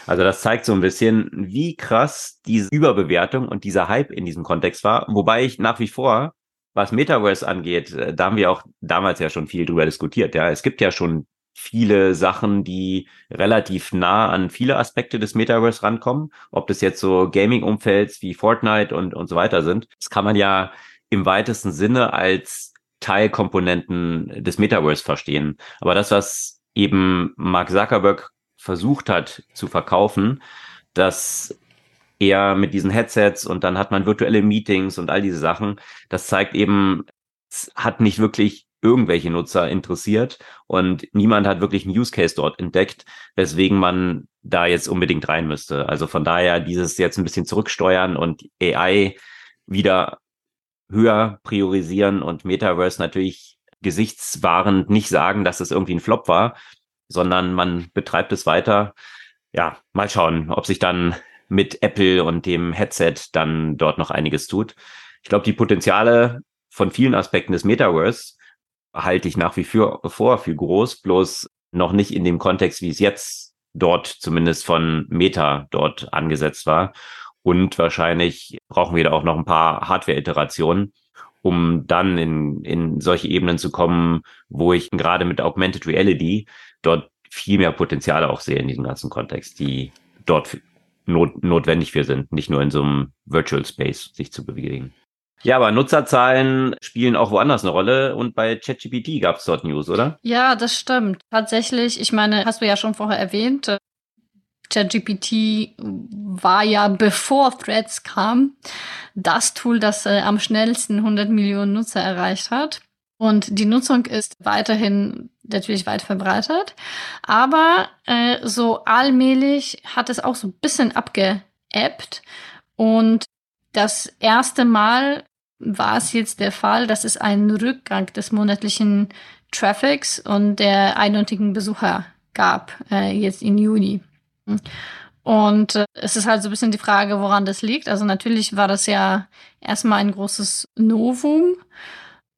Also das zeigt so ein bisschen, wie krass diese Überbewertung und dieser Hype in diesem Kontext war. Wobei ich nach wie vor, was Metaverse angeht, äh, da haben wir auch damals ja schon viel drüber diskutiert. Ja, es gibt ja schon viele Sachen, die relativ nah an viele Aspekte des Metaverse rankommen. Ob das jetzt so Gaming-Umfelds wie Fortnite und, und so weiter sind. Das kann man ja im weitesten Sinne als Teilkomponenten des Metaverse verstehen. Aber das, was eben Mark Zuckerberg versucht hat zu verkaufen, dass er mit diesen Headsets und dann hat man virtuelle Meetings und all diese Sachen, das zeigt eben, es hat nicht wirklich irgendwelche Nutzer interessiert und niemand hat wirklich einen Use Case dort entdeckt, weswegen man da jetzt unbedingt rein müsste. Also von daher dieses jetzt ein bisschen zurücksteuern und AI wieder höher priorisieren und Metaverse natürlich gesichtswahrend nicht sagen, dass es irgendwie ein Flop war, sondern man betreibt es weiter. ja, mal schauen, ob sich dann mit Apple und dem Headset dann dort noch einiges tut. Ich glaube, die Potenziale von vielen Aspekten des Metaverse halte ich nach wie vor für groß, bloß noch nicht in dem Kontext, wie es jetzt dort zumindest von Meta dort angesetzt war. Und wahrscheinlich brauchen wir da auch noch ein paar Hardware-Iterationen, um dann in, in solche Ebenen zu kommen, wo ich gerade mit Augmented Reality dort viel mehr Potenziale auch sehe in diesem ganzen Kontext, die dort not, notwendig für sind, nicht nur in so einem Virtual Space sich zu bewegen. Ja, aber Nutzerzahlen spielen auch woanders eine Rolle und bei ChatGPT gab es dort News, oder? Ja, das stimmt. Tatsächlich, ich meine, hast du ja schon vorher erwähnt, äh, ChatGPT war ja bevor Threads kam das Tool, das äh, am schnellsten 100 Millionen Nutzer erreicht hat. Und die Nutzung ist weiterhin natürlich weit verbreitet. Aber äh, so allmählich hat es auch so ein bisschen abgeebbt. Und das erste Mal war es jetzt der Fall, dass es einen Rückgang des monatlichen Traffics und der eindeutigen Besucher gab, äh, jetzt im Juni. Und äh, es ist halt so ein bisschen die Frage, woran das liegt. Also natürlich war das ja erstmal ein großes Novum,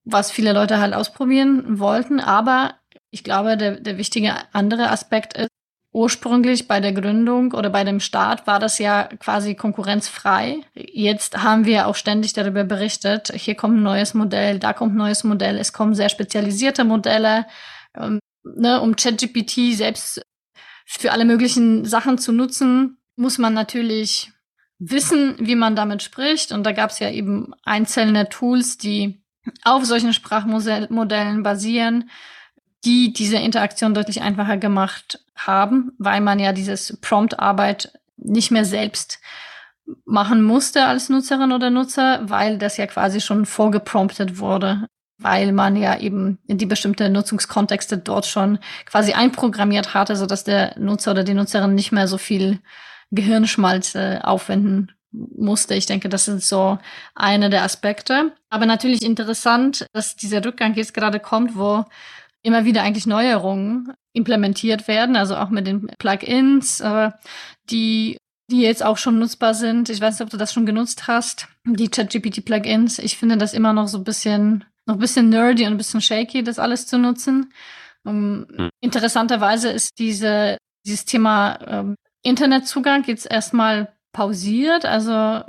was viele Leute halt ausprobieren wollten. Aber ich glaube, der, der wichtige andere Aspekt ist, ursprünglich bei der Gründung oder bei dem Start war das ja quasi konkurrenzfrei. Jetzt haben wir auch ständig darüber berichtet, hier kommt ein neues Modell, da kommt ein neues Modell, es kommen sehr spezialisierte Modelle, ähm, ne, um ChatGPT selbst für alle möglichen Sachen zu nutzen, muss man natürlich wissen, wie man damit spricht. Und da gab es ja eben einzelne Tools, die auf solchen Sprachmodellen basieren die diese Interaktion deutlich einfacher gemacht haben, weil man ja dieses Prompt-Arbeit nicht mehr selbst machen musste als Nutzerin oder Nutzer, weil das ja quasi schon vorgepromptet wurde, weil man ja eben die bestimmte Nutzungskontexte dort schon quasi einprogrammiert hatte, so dass der Nutzer oder die Nutzerin nicht mehr so viel Gehirnschmalz äh, aufwenden musste. Ich denke, das ist so eine der Aspekte. Aber natürlich interessant, dass dieser Rückgang jetzt gerade kommt, wo immer wieder eigentlich Neuerungen implementiert werden, also auch mit den Plugins, äh, die die jetzt auch schon nutzbar sind. Ich weiß nicht, ob du das schon genutzt hast, die ChatGPT-Plugins. Ich finde das immer noch so ein bisschen, noch ein bisschen nerdy und ein bisschen shaky, das alles zu nutzen. Um, hm. Interessanterweise ist diese, dieses Thema ähm, Internetzugang jetzt erstmal pausiert. Also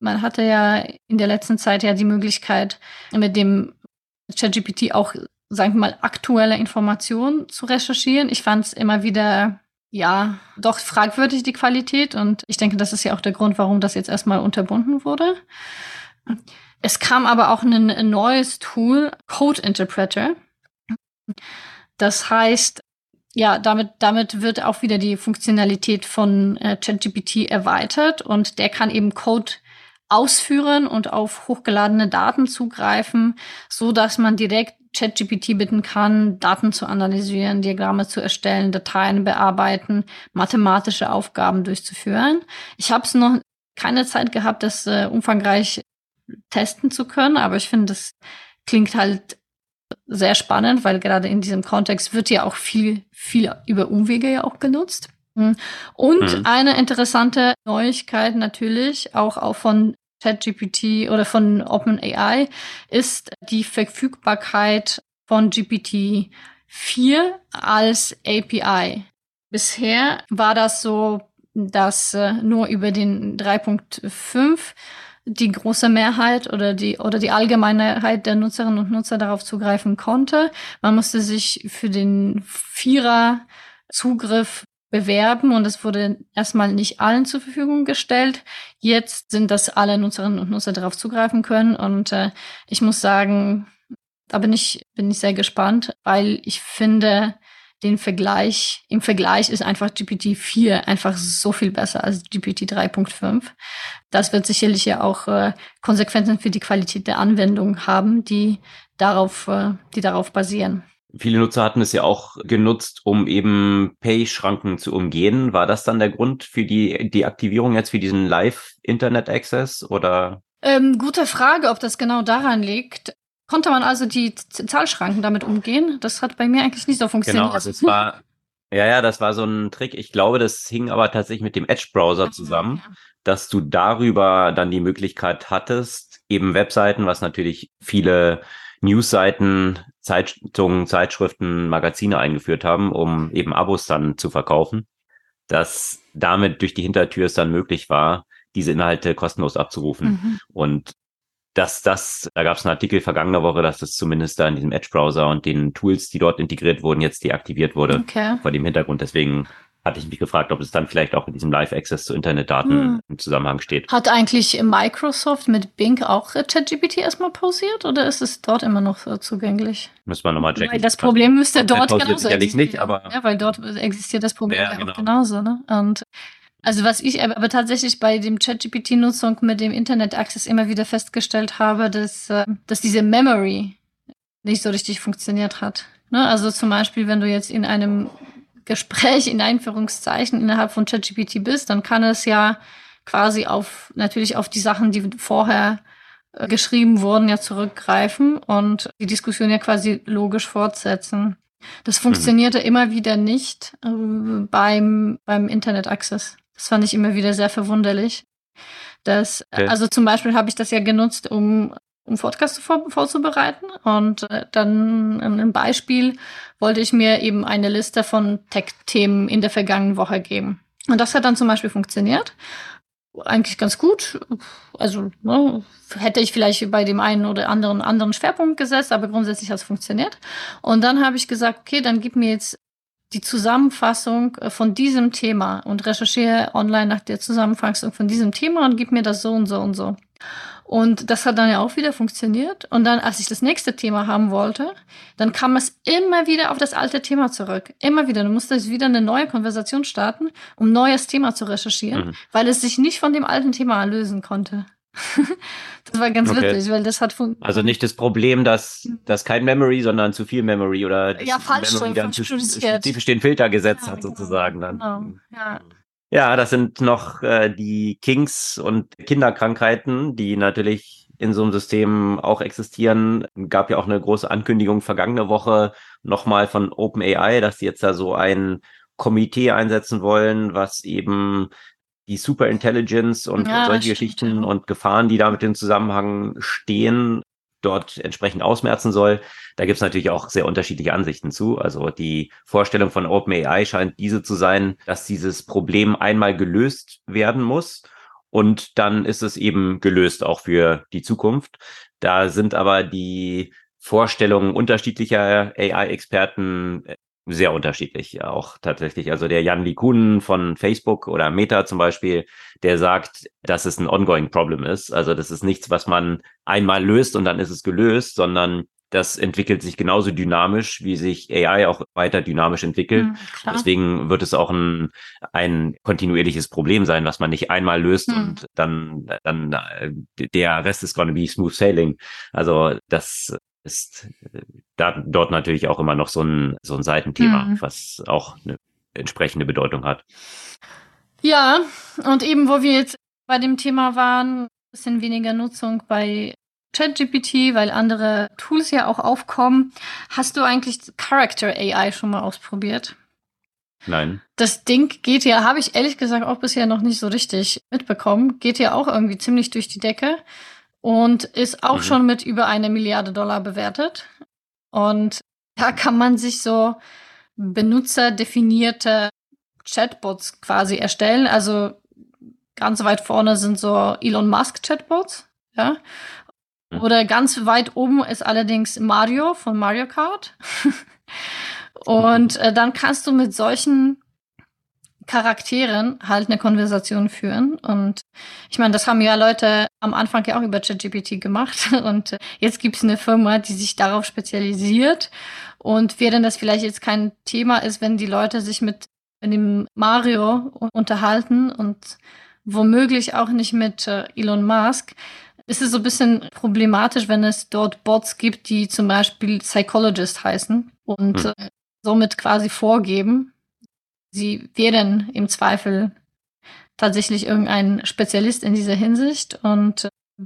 man hatte ja in der letzten Zeit ja die Möglichkeit, mit dem ChatGPT auch sagen wir mal, aktuelle Informationen zu recherchieren. Ich fand es immer wieder, ja, doch fragwürdig, die Qualität. Und ich denke, das ist ja auch der Grund, warum das jetzt erstmal unterbunden wurde. Es kam aber auch ein neues Tool, Code Interpreter. Das heißt, ja, damit, damit wird auch wieder die Funktionalität von äh, ChatGPT erweitert und der kann eben Code ausführen und auf hochgeladene Daten zugreifen, so dass man direkt ChatGPT bitten kann, Daten zu analysieren, Diagramme zu erstellen, Dateien bearbeiten, mathematische Aufgaben durchzuführen. Ich habe es noch keine Zeit gehabt, das äh, umfangreich testen zu können, aber ich finde, das klingt halt sehr spannend, weil gerade in diesem Kontext wird ja auch viel, viel über Umwege ja auch genutzt. Hm. Und mhm. eine interessante Neuigkeit natürlich auch, auch von ChatGPT oder von OpenAI ist die Verfügbarkeit von GPT 4 als API. Bisher war das so, dass äh, nur über den 3.5 die große Mehrheit oder die oder die Allgemeinheit der Nutzerinnen und Nutzer darauf zugreifen konnte. Man musste sich für den Vierer Zugriff bewerben und es wurde erstmal nicht allen zur Verfügung gestellt. Jetzt sind das alle Nutzerinnen und Nutzer darauf zugreifen können und äh, ich muss sagen, da bin ich bin ich sehr gespannt, weil ich finde den Vergleich im Vergleich ist einfach GPT 4 einfach so viel besser als GPT 3.5. Das wird sicherlich ja auch äh, Konsequenzen für die Qualität der Anwendung haben, die darauf äh, die darauf basieren. Viele Nutzer hatten es ja auch genutzt, um eben Pay-Schranken zu umgehen. War das dann der Grund für die Deaktivierung jetzt für diesen Live-Internet-Access oder? Ähm, gute Frage, ob das genau daran liegt. Konnte man also die Zahlschranken damit umgehen? Das hat bei mir eigentlich nicht so funktioniert. Genau, also es war, Ja, ja, das war so ein Trick. Ich glaube, das hing aber tatsächlich mit dem Edge-Browser zusammen, ja. dass du darüber dann die Möglichkeit hattest, eben Webseiten, was natürlich viele Newsseiten, Zeitungen, Zeitschriften, Magazine eingeführt haben, um eben Abos dann zu verkaufen, dass damit durch die Hintertür es dann möglich war, diese Inhalte kostenlos abzurufen. Mhm. Und dass das, da gab es einen Artikel vergangene Woche, dass das zumindest da in diesem Edge-Browser und den Tools, die dort integriert wurden, jetzt deaktiviert wurde. Okay. Vor dem Hintergrund. Deswegen hatte ich mich gefragt, ob es dann vielleicht auch mit diesem Live-Access zu Internetdaten hm. im Zusammenhang steht. Hat eigentlich Microsoft mit Bing auch ChatGPT erstmal pausiert oder ist es dort immer noch äh, zugänglich? Müssen wir nochmal checken. Weil das Problem müsste dort genauso sicherlich nicht, aber ja, weil dort existiert das Problem ja, genau. auch genauso. Ne? Und also was ich aber tatsächlich bei dem ChatGPT-Nutzung mit dem Internet-Access immer wieder festgestellt habe, dass, äh, dass diese Memory nicht so richtig funktioniert hat. Ne? Also zum Beispiel, wenn du jetzt in einem Gespräch in Einführungszeichen innerhalb von ChatGPT bist, dann kann es ja quasi auf natürlich auf die Sachen, die vorher äh, geschrieben wurden, ja zurückgreifen und die Diskussion ja quasi logisch fortsetzen. Das mhm. funktionierte mhm. immer wieder nicht äh, beim, beim Internet Access. Das fand ich immer wieder sehr verwunderlich. Das, okay. Also zum Beispiel habe ich das ja genutzt, um um Podcast vor, vorzubereiten. Und äh, dann ein Beispiel wollte ich mir eben eine Liste von Tech-Themen in der vergangenen Woche geben. Und das hat dann zum Beispiel funktioniert. Eigentlich ganz gut. Also ne, hätte ich vielleicht bei dem einen oder anderen anderen Schwerpunkt gesetzt, aber grundsätzlich hat es funktioniert. Und dann habe ich gesagt, okay, dann gib mir jetzt die Zusammenfassung äh, von diesem Thema und recherchiere online nach der Zusammenfassung von diesem Thema und gib mir das so und so und so. Und das hat dann ja auch wieder funktioniert. Und dann, als ich das nächste Thema haben wollte, dann kam es immer wieder auf das alte Thema zurück. Immer wieder. Du musstest wieder eine neue Konversation starten, um neues Thema zu recherchieren, mhm. weil es sich nicht von dem alten Thema lösen konnte. (laughs) das war ganz okay. witzig, weil das hat Also nicht das Problem, dass, dass kein Memory, sondern zu viel Memory oder ja, falsch Memory dann zu spezifisch den Filter gesetzt ja, hat, genau. sozusagen dann. Genau. Ja. Ja, das sind noch äh, die Kinks und Kinderkrankheiten, die natürlich in so einem System auch existieren. Gab ja auch eine große Ankündigung vergangene Woche nochmal von OpenAI, dass sie jetzt da so ein Komitee einsetzen wollen, was eben die Superintelligence und, ja, und solche Geschichten und Gefahren, die da mit dem Zusammenhang stehen, dort entsprechend ausmerzen soll. Da gibt es natürlich auch sehr unterschiedliche Ansichten zu. Also die Vorstellung von OpenAI scheint diese zu sein, dass dieses Problem einmal gelöst werden muss. Und dann ist es eben gelöst auch für die Zukunft. Da sind aber die Vorstellungen unterschiedlicher AI-Experten sehr unterschiedlich auch tatsächlich. Also der Jan LeCun von Facebook oder Meta zum Beispiel, der sagt, dass es ein ongoing Problem ist. Also das ist nichts, was man einmal löst und dann ist es gelöst, sondern das entwickelt sich genauso dynamisch, wie sich AI auch weiter dynamisch entwickelt. Mhm, Deswegen wird es auch ein, ein kontinuierliches Problem sein, was man nicht einmal löst mhm. und dann, dann äh, der Rest ist gonna be smooth sailing. Also das ist äh, da, dort natürlich auch immer noch so ein, so ein Seitenthema, mhm. was auch eine entsprechende Bedeutung hat. Ja, und eben, wo wir jetzt bei dem Thema waren, bisschen weniger Nutzung bei ChatGPT, weil andere Tools ja auch aufkommen. Hast du eigentlich Character AI schon mal ausprobiert? Nein. Das Ding geht ja, habe ich ehrlich gesagt auch bisher noch nicht so richtig mitbekommen, geht ja auch irgendwie ziemlich durch die Decke und ist auch mhm. schon mit über eine Milliarde Dollar bewertet. Und da kann man sich so benutzerdefinierte Chatbots quasi erstellen. Also ganz weit vorne sind so Elon Musk Chatbots, ja. Mhm. Oder ganz weit oben ist allerdings Mario von Mario Kart. (laughs) Und äh, dann kannst du mit solchen Charakteren halt eine Konversation führen. Und ich meine, das haben ja Leute am Anfang ja auch über ChatGPT gemacht. (laughs) Und jetzt gibt es eine Firma, die sich darauf spezialisiert. Und während das vielleicht jetzt kein Thema ist, wenn die Leute sich mit dem Mario unterhalten und womöglich auch nicht mit äh, Elon Musk, ist es so ein bisschen problematisch, wenn es dort Bots gibt, die zum Beispiel Psychologist heißen und hm. somit quasi vorgeben, sie wären im Zweifel tatsächlich irgendein Spezialist in dieser Hinsicht und äh,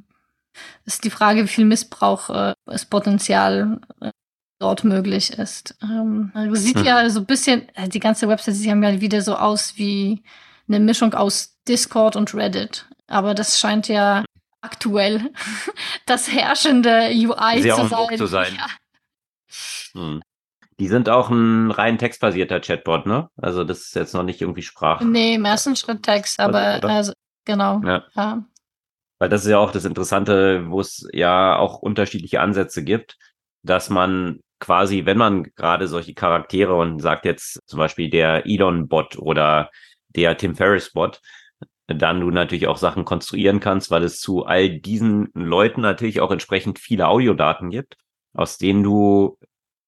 ist die Frage, wie viel Missbrauch äh, es Potenzial äh, dort möglich ist. Ähm, sieht hm. ja so ein bisschen, äh, die ganze Website sieht ja wieder so aus wie eine Mischung aus Discord und Reddit. Aber das scheint ja aktuell (laughs) das herrschende UI Sehr zu sein. Zu sein. (laughs) Ja. Hm. Die sind auch ein rein textbasierter Chatbot, ne? Also das ist jetzt noch nicht irgendwie Sprach. Nee, im ersten Schritt Text, aber also, genau. Ja. ja. Weil das ist ja auch das Interessante, wo es ja auch unterschiedliche Ansätze gibt, dass man quasi, wenn man gerade solche Charaktere und sagt jetzt zum Beispiel der Elon-Bot oder der Tim Ferriss-Bot, dann du natürlich auch Sachen konstruieren kannst, weil es zu all diesen Leuten natürlich auch entsprechend viele Audiodaten gibt, aus denen du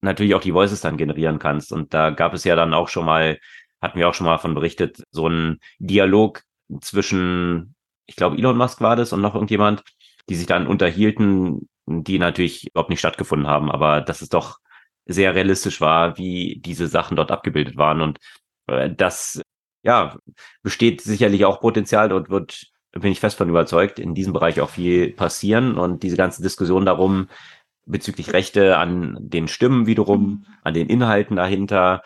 natürlich auch die Voices dann generieren kannst. Und da gab es ja dann auch schon mal, hatten wir auch schon mal von berichtet, so ein Dialog zwischen, ich glaube, Elon Musk war das und noch irgendjemand, die sich dann unterhielten, die natürlich überhaupt nicht stattgefunden haben, aber dass es doch sehr realistisch war, wie diese Sachen dort abgebildet waren. Und äh, das, ja, besteht sicherlich auch Potenzial und wird, bin ich fest von überzeugt, in diesem Bereich auch viel passieren. Und diese ganze Diskussion darum, bezüglich Rechte an den Stimmen wiederum, mhm. an den Inhalten dahinter,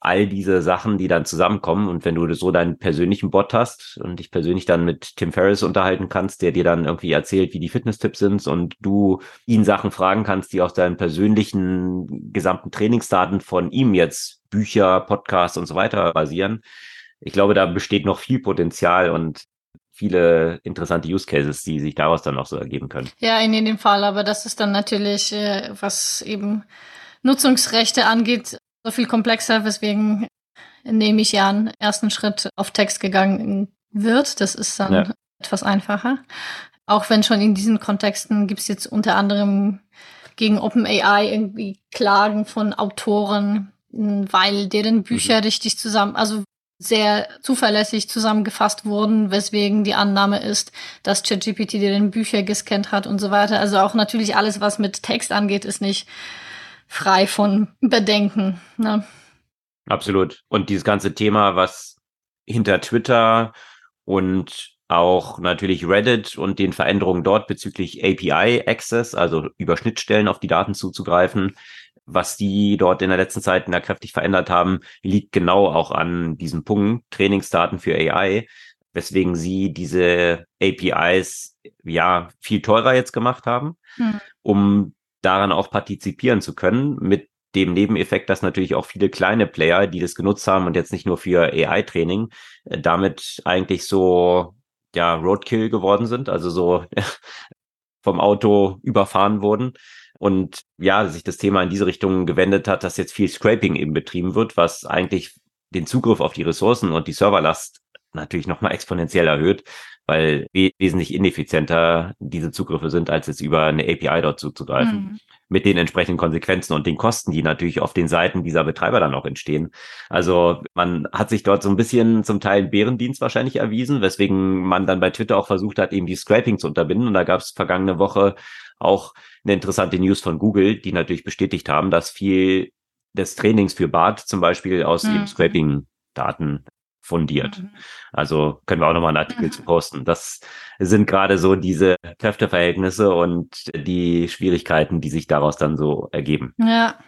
all diese Sachen, die dann zusammenkommen. Und wenn du so deinen persönlichen Bot hast und dich persönlich dann mit Tim Ferriss unterhalten kannst, der dir dann irgendwie erzählt, wie die Fitness-Tipps sind und du ihn Sachen fragen kannst, die aus deinen persönlichen gesamten Trainingsdaten von ihm jetzt Bücher, Podcasts und so weiter basieren. Ich glaube, da besteht noch viel Potenzial und viele interessante Use Cases, die sich daraus dann noch so ergeben können. Ja, in jedem Fall, aber das ist dann natürlich, äh, was eben Nutzungsrechte angeht, so viel komplexer, weswegen nehme ich ja einen ersten Schritt auf Text gegangen wird. Das ist dann ja. etwas einfacher. Auch wenn schon in diesen Kontexten gibt es jetzt unter anderem gegen OpenAI irgendwie Klagen von Autoren, weil deren Bücher mhm. richtig zusammen, also sehr zuverlässig zusammengefasst wurden, weswegen die Annahme ist, dass ChatGPT deren Bücher gescannt hat und so weiter. Also auch natürlich alles, was mit Text angeht, ist nicht frei von Bedenken. Ne? Absolut. Und dieses ganze Thema, was hinter Twitter und auch natürlich Reddit und den Veränderungen dort bezüglich API Access, also über Schnittstellen auf die Daten zuzugreifen, was die dort in der letzten Zeit da kräftig verändert haben, liegt genau auch an diesem Punkt Trainingsdaten für AI, weswegen sie diese APIs ja viel teurer jetzt gemacht haben, hm. um daran auch partizipieren zu können mit dem Nebeneffekt, dass natürlich auch viele kleine Player, die das genutzt haben und jetzt nicht nur für AI-Training, äh, damit eigentlich so ja Roadkill geworden sind, also so (laughs) vom Auto überfahren wurden und ja, sich das Thema in diese Richtung gewendet hat, dass jetzt viel Scraping eben betrieben wird, was eigentlich den Zugriff auf die Ressourcen und die Serverlast natürlich nochmal exponentiell erhöht, weil wesentlich ineffizienter diese Zugriffe sind, als jetzt über eine API dort zuzugreifen. Mhm. Mit den entsprechenden Konsequenzen und den Kosten, die natürlich auf den Seiten dieser Betreiber dann auch entstehen. Also man hat sich dort so ein bisschen zum Teil Bärendienst wahrscheinlich erwiesen, weswegen man dann bei Twitter auch versucht hat, eben die Scraping zu unterbinden. Und da gab es vergangene Woche auch eine interessante News von Google, die natürlich bestätigt haben, dass viel des Trainings für BART zum Beispiel aus mhm. eben Scraping-Daten fundiert. Mhm. Also können wir auch nochmal einen Artikel zu posten. Das sind gerade so diese Kräfteverhältnisse und die Schwierigkeiten, die sich daraus dann so ergeben. Ja.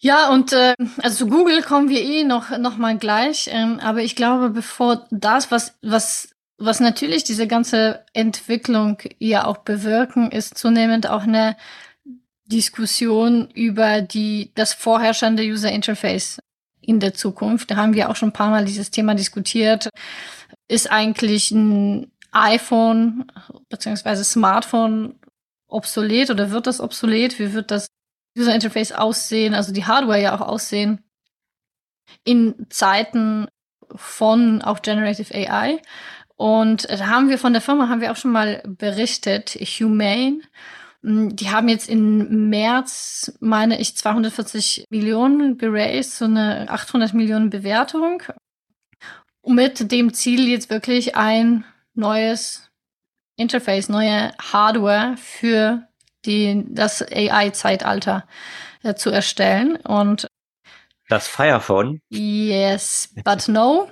Ja, und äh, also zu Google kommen wir eh noch, noch mal gleich. Ähm, aber ich glaube, bevor das, was, was was natürlich diese ganze Entwicklung ja auch bewirken, ist zunehmend auch eine Diskussion über die, das vorherrschende User Interface in der Zukunft. Da haben wir auch schon ein paar Mal dieses Thema diskutiert. Ist eigentlich ein iPhone beziehungsweise Smartphone obsolet oder wird das obsolet? Wie wird das User Interface aussehen? Also die Hardware ja auch aussehen in Zeiten von auch Generative AI. Und da haben wir von der Firma, haben wir auch schon mal berichtet, Humane. Mm, die haben jetzt im März, meine ich, 240 Millionen geraced, so eine 800 Millionen Bewertung. Mit dem Ziel jetzt wirklich ein neues Interface, neue Hardware für die, das AI-Zeitalter äh, zu erstellen. Und das Firephone? Yes, but no.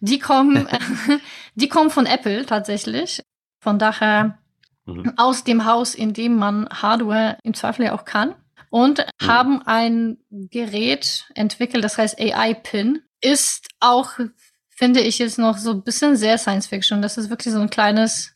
Die kommen, (laughs) (laughs) die kommen von Apple tatsächlich. Von daher mhm. aus dem Haus, in dem man Hardware im Zweifel ja auch kann. und mhm. haben ein Gerät entwickelt, das heißt AI-Pin. Ist auch, finde ich, jetzt noch so ein bisschen sehr Science Fiction. Das ist wirklich so ein kleines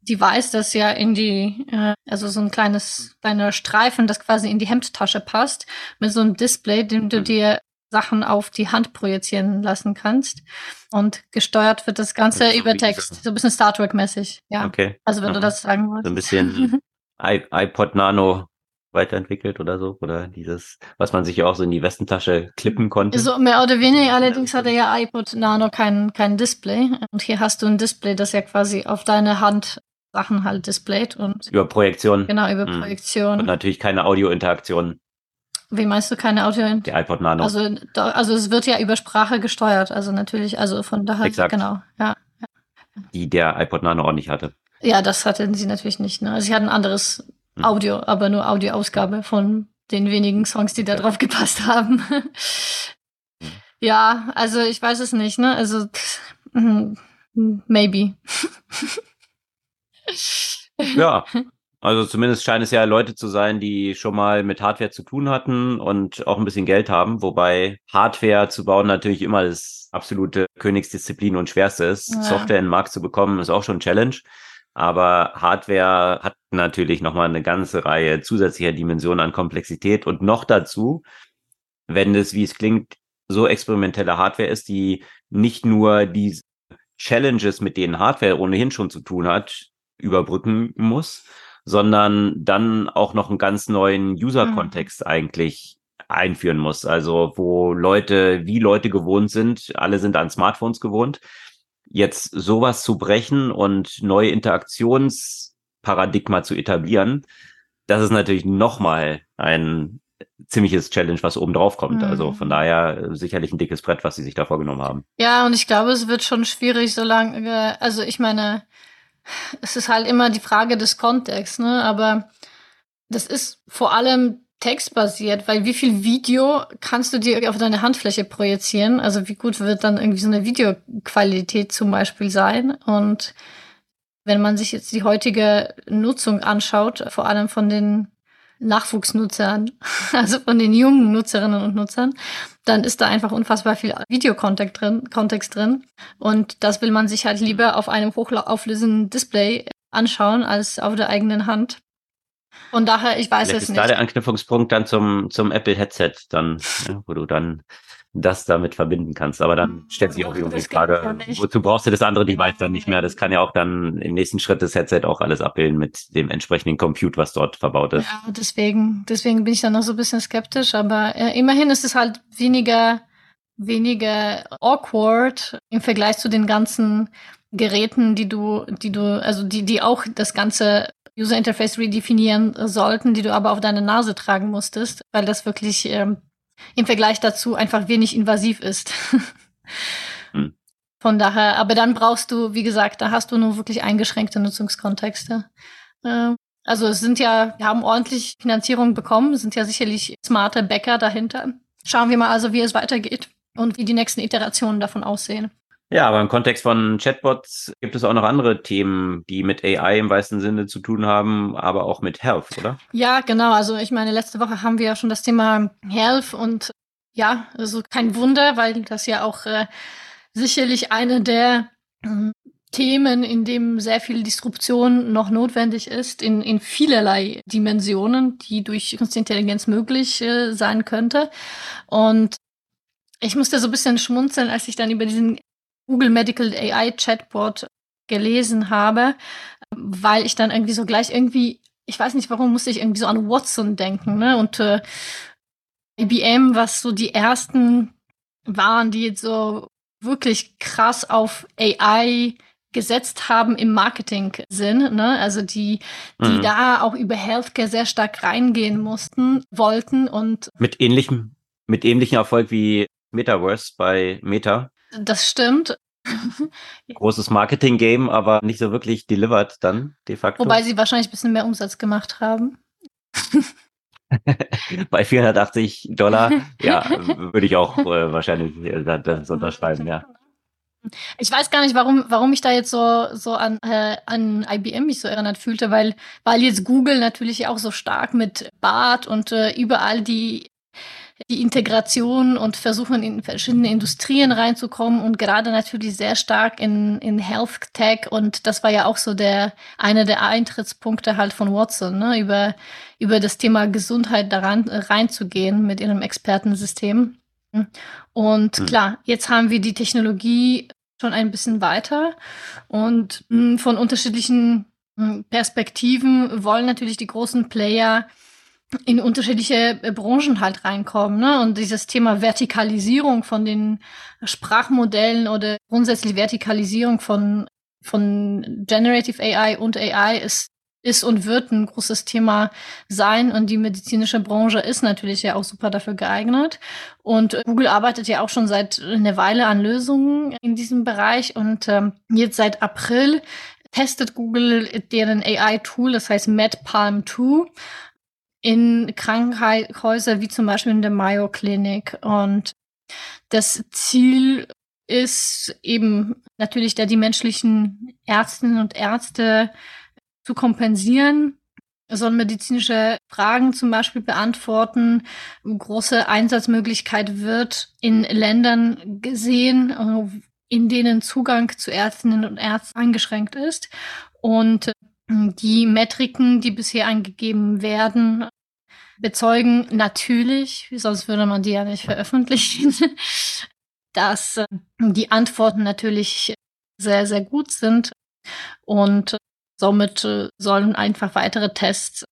Device, das ja in die, äh, also so ein kleines, kleiner Streifen, das quasi in die Hemdtasche passt, mit so einem Display, dem du mhm. dir Sachen auf die Hand projizieren lassen kannst. Und gesteuert wird das Ganze das über Text. So ein bisschen Star Trek-mäßig. Ja. Okay. Also wenn Aha. du das sagen wolltest. So ein bisschen (laughs) iPod Nano weiterentwickelt oder so? Oder dieses, was man sich ja auch so in die Westentasche klippen konnte? So mehr oder weniger, allerdings hatte ja iPod Nano kein, kein Display. Und hier hast du ein Display, das ja quasi auf deine Hand Sachen halt displayt und. Über Projektion. Genau, über hm. Projektion. Und natürlich keine Audiointeraktion. Wie meinst du keine Audio? Der iPod Nano. Also, also es wird ja über Sprache gesteuert, also natürlich, also von daher. Exakt. Genau, ja. Die der iPod Nano auch nicht hatte. Ja, das hatten sie natürlich nicht. Ne? Also sie hatten ein anderes hm. Audio, aber nur Audioausgabe von den wenigen Songs, die da ja. drauf gepasst haben. Hm. ja, also ich weiß es nicht, ne? Also hm, maybe. ja, (laughs) also zumindest scheint es ja Leute zu sein, die schon mal mit Hardware zu tun hatten und auch ein bisschen Geld haben, wobei Hardware zu bauen natürlich immer das absolute Königsdisziplin und schwerste ist. Ja. Software in den Markt zu bekommen ist auch schon ein Challenge. Aber Hardware hat natürlich nochmal eine ganze Reihe zusätzlicher Dimensionen an Komplexität und noch dazu, wenn es, wie es klingt, so experimentelle Hardware ist, die nicht nur die Challenges, mit denen Hardware ohnehin schon zu tun hat, überbrücken muss, sondern dann auch noch einen ganz neuen User-Kontext mhm. eigentlich einführen muss. Also wo Leute, wie Leute gewohnt sind, alle sind an Smartphones gewohnt. Jetzt sowas zu brechen und neue Interaktionsparadigma zu etablieren, das ist natürlich nochmal ein ziemliches Challenge, was oben drauf kommt. Also mhm. Also von daher sicherlich ein dickes Brett, was sie sich da vorgenommen haben. Ja, und ich glaube, es wird schon schwierig, solange, also ich meine, es ist halt immer die Frage des Kontexts, ne? Aber das ist vor allem textbasiert, weil wie viel Video kannst du dir auf deine Handfläche projizieren? Also wie gut wird dann irgendwie so eine Videoqualität zum Beispiel sein? Und wenn man sich jetzt die heutige Nutzung anschaut, vor allem von den Nachwuchsnutzern, (laughs) also von den jungen Nutzerinnen und Nutzern, dann ist da einfach unfassbar viel Videokontext drin, Kontext drin. Und das will man sich halt lieber auf einem hochauflösenden Display anschauen als auf der eigenen Hand. Und daher, ich weiß Vielleicht es ist nicht. Da der Anknüpfungspunkt dann zum, zum Apple Headset, dann, ja, wo du dann das damit verbinden kannst. Aber dann stellt sich auch irgendwie die Frage, wozu brauchst du das andere Device dann nicht mehr? Das kann ja auch dann im nächsten Schritt das Headset auch alles abbilden mit dem entsprechenden Compute, was dort verbaut ist. Ja, deswegen, deswegen bin ich dann noch so ein bisschen skeptisch, aber äh, immerhin ist es halt weniger, weniger awkward im Vergleich zu den ganzen Geräten, die du, die du, also die, die auch das ganze User Interface redefinieren sollten, die du aber auf deine Nase tragen musstest, weil das wirklich ähm, im Vergleich dazu einfach wenig invasiv ist. (laughs) hm. Von daher, aber dann brauchst du, wie gesagt, da hast du nur wirklich eingeschränkte Nutzungskontexte. Äh, also es sind ja, wir haben ordentlich Finanzierung bekommen, sind ja sicherlich smarte Bäcker dahinter. Schauen wir mal also, wie es weitergeht und wie die nächsten Iterationen davon aussehen. Ja, aber im Kontext von Chatbots gibt es auch noch andere Themen, die mit AI im weißen Sinne zu tun haben, aber auch mit Health, oder? Ja, genau. Also ich meine, letzte Woche haben wir ja schon das Thema Health und ja, also kein Wunder, weil das ja auch äh, sicherlich eine der äh, Themen, in dem sehr viel Disruption noch notwendig ist, in, in vielerlei Dimensionen, die durch Künstliche Intelligenz möglich äh, sein könnte. Und ich musste so ein bisschen schmunzeln, als ich dann über diesen Google Medical AI Chatbot gelesen habe, weil ich dann irgendwie so gleich irgendwie, ich weiß nicht warum, musste ich irgendwie so an Watson denken, ne? Und äh, IBM, was so die ersten waren, die jetzt so wirklich krass auf AI gesetzt haben im Marketing-Sinn, ne? Also die, die mhm. da auch über Healthcare sehr stark reingehen mussten, wollten und mit ähnlichem, mit ähnlichem Erfolg wie Metaverse bei Meta. Das stimmt. (laughs) Großes Marketing-Game, aber nicht so wirklich delivered dann, de facto. Wobei sie wahrscheinlich ein bisschen mehr Umsatz gemacht haben. (laughs) Bei 480 Dollar, ja, (laughs) würde ich auch äh, wahrscheinlich äh, das unterschreiben, ja. Ich weiß gar nicht, warum, warum ich da jetzt so, so an, äh, an IBM mich so erinnert fühlte, weil, weil jetzt Google natürlich auch so stark mit BART und äh, überall die die Integration und versuchen in verschiedene Industrien reinzukommen und gerade natürlich sehr stark in, in Health Tech und das war ja auch so der einer der Eintrittspunkte halt von Watson, ne, über, über das Thema Gesundheit daran reinzugehen mit ihrem Expertensystem. Und hm. klar, jetzt haben wir die Technologie schon ein bisschen weiter und hm, von unterschiedlichen hm, Perspektiven wollen natürlich die großen Player in unterschiedliche äh, Branchen halt reinkommen. Ne? Und dieses Thema Vertikalisierung von den Sprachmodellen oder grundsätzlich Vertikalisierung von, von Generative AI und AI ist, ist und wird ein großes Thema sein. Und die medizinische Branche ist natürlich ja auch super dafür geeignet. Und Google arbeitet ja auch schon seit einer Weile an Lösungen in diesem Bereich. Und ähm, jetzt seit April testet Google deren AI-Tool, das heißt MedPalm 2 in Krankenhäuser wie zum Beispiel in der Mayo Klinik. Und das Ziel ist eben natürlich da die menschlichen Ärztinnen und Ärzte zu kompensieren, sollen medizinische Fragen zum Beispiel beantworten. Große Einsatzmöglichkeit wird in Ländern gesehen, in denen Zugang zu Ärztinnen und Ärzten eingeschränkt ist. Und die Metriken, die bisher angegeben werden, bezeugen natürlich, sonst würde man die ja nicht veröffentlichen, (laughs) dass äh, die Antworten natürlich sehr, sehr gut sind und somit äh, sollen einfach weitere Tests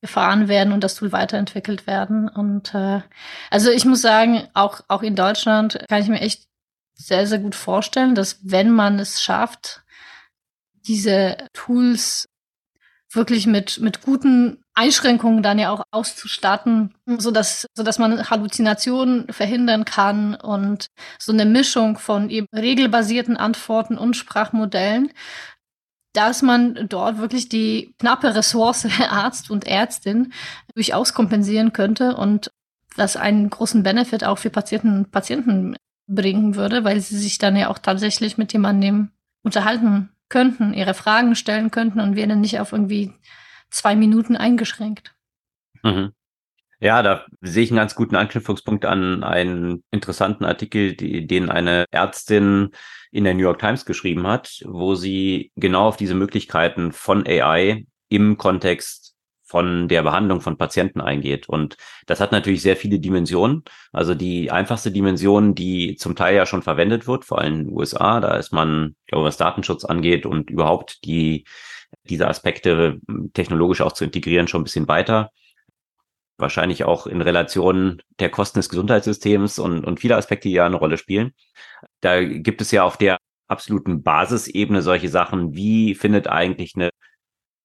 gefahren werden und das Tool weiterentwickelt werden. Und äh, also ich muss sagen, auch, auch in Deutschland kann ich mir echt sehr, sehr gut vorstellen, dass wenn man es schafft, diese Tools wirklich mit, mit guten Einschränkungen dann ja auch auszustatten, so dass, so dass man Halluzinationen verhindern kann und so eine Mischung von eben regelbasierten Antworten und Sprachmodellen, dass man dort wirklich die knappe Ressource Arzt und Ärztin durchaus kompensieren könnte und das einen großen Benefit auch für Patienten und Patienten bringen würde, weil sie sich dann ja auch tatsächlich mit jemandem unterhalten könnten, ihre Fragen stellen könnten und wären nicht auf irgendwie zwei Minuten eingeschränkt. Mhm. Ja, da sehe ich einen ganz guten Anknüpfungspunkt an einen interessanten Artikel, die, den eine Ärztin in der New York Times geschrieben hat, wo sie genau auf diese Möglichkeiten von AI im Kontext von der Behandlung von Patienten eingeht. Und das hat natürlich sehr viele Dimensionen. Also die einfachste Dimension, die zum Teil ja schon verwendet wird, vor allem in den USA, da ist man, glaube was Datenschutz angeht und überhaupt die diese Aspekte hm, technologisch auch zu integrieren, schon ein bisschen weiter. Wahrscheinlich auch in Relation der Kosten des Gesundheitssystems und, und viele Aspekte, die ja eine Rolle spielen. Da gibt es ja auf der absoluten Basisebene solche Sachen, wie findet eigentlich eine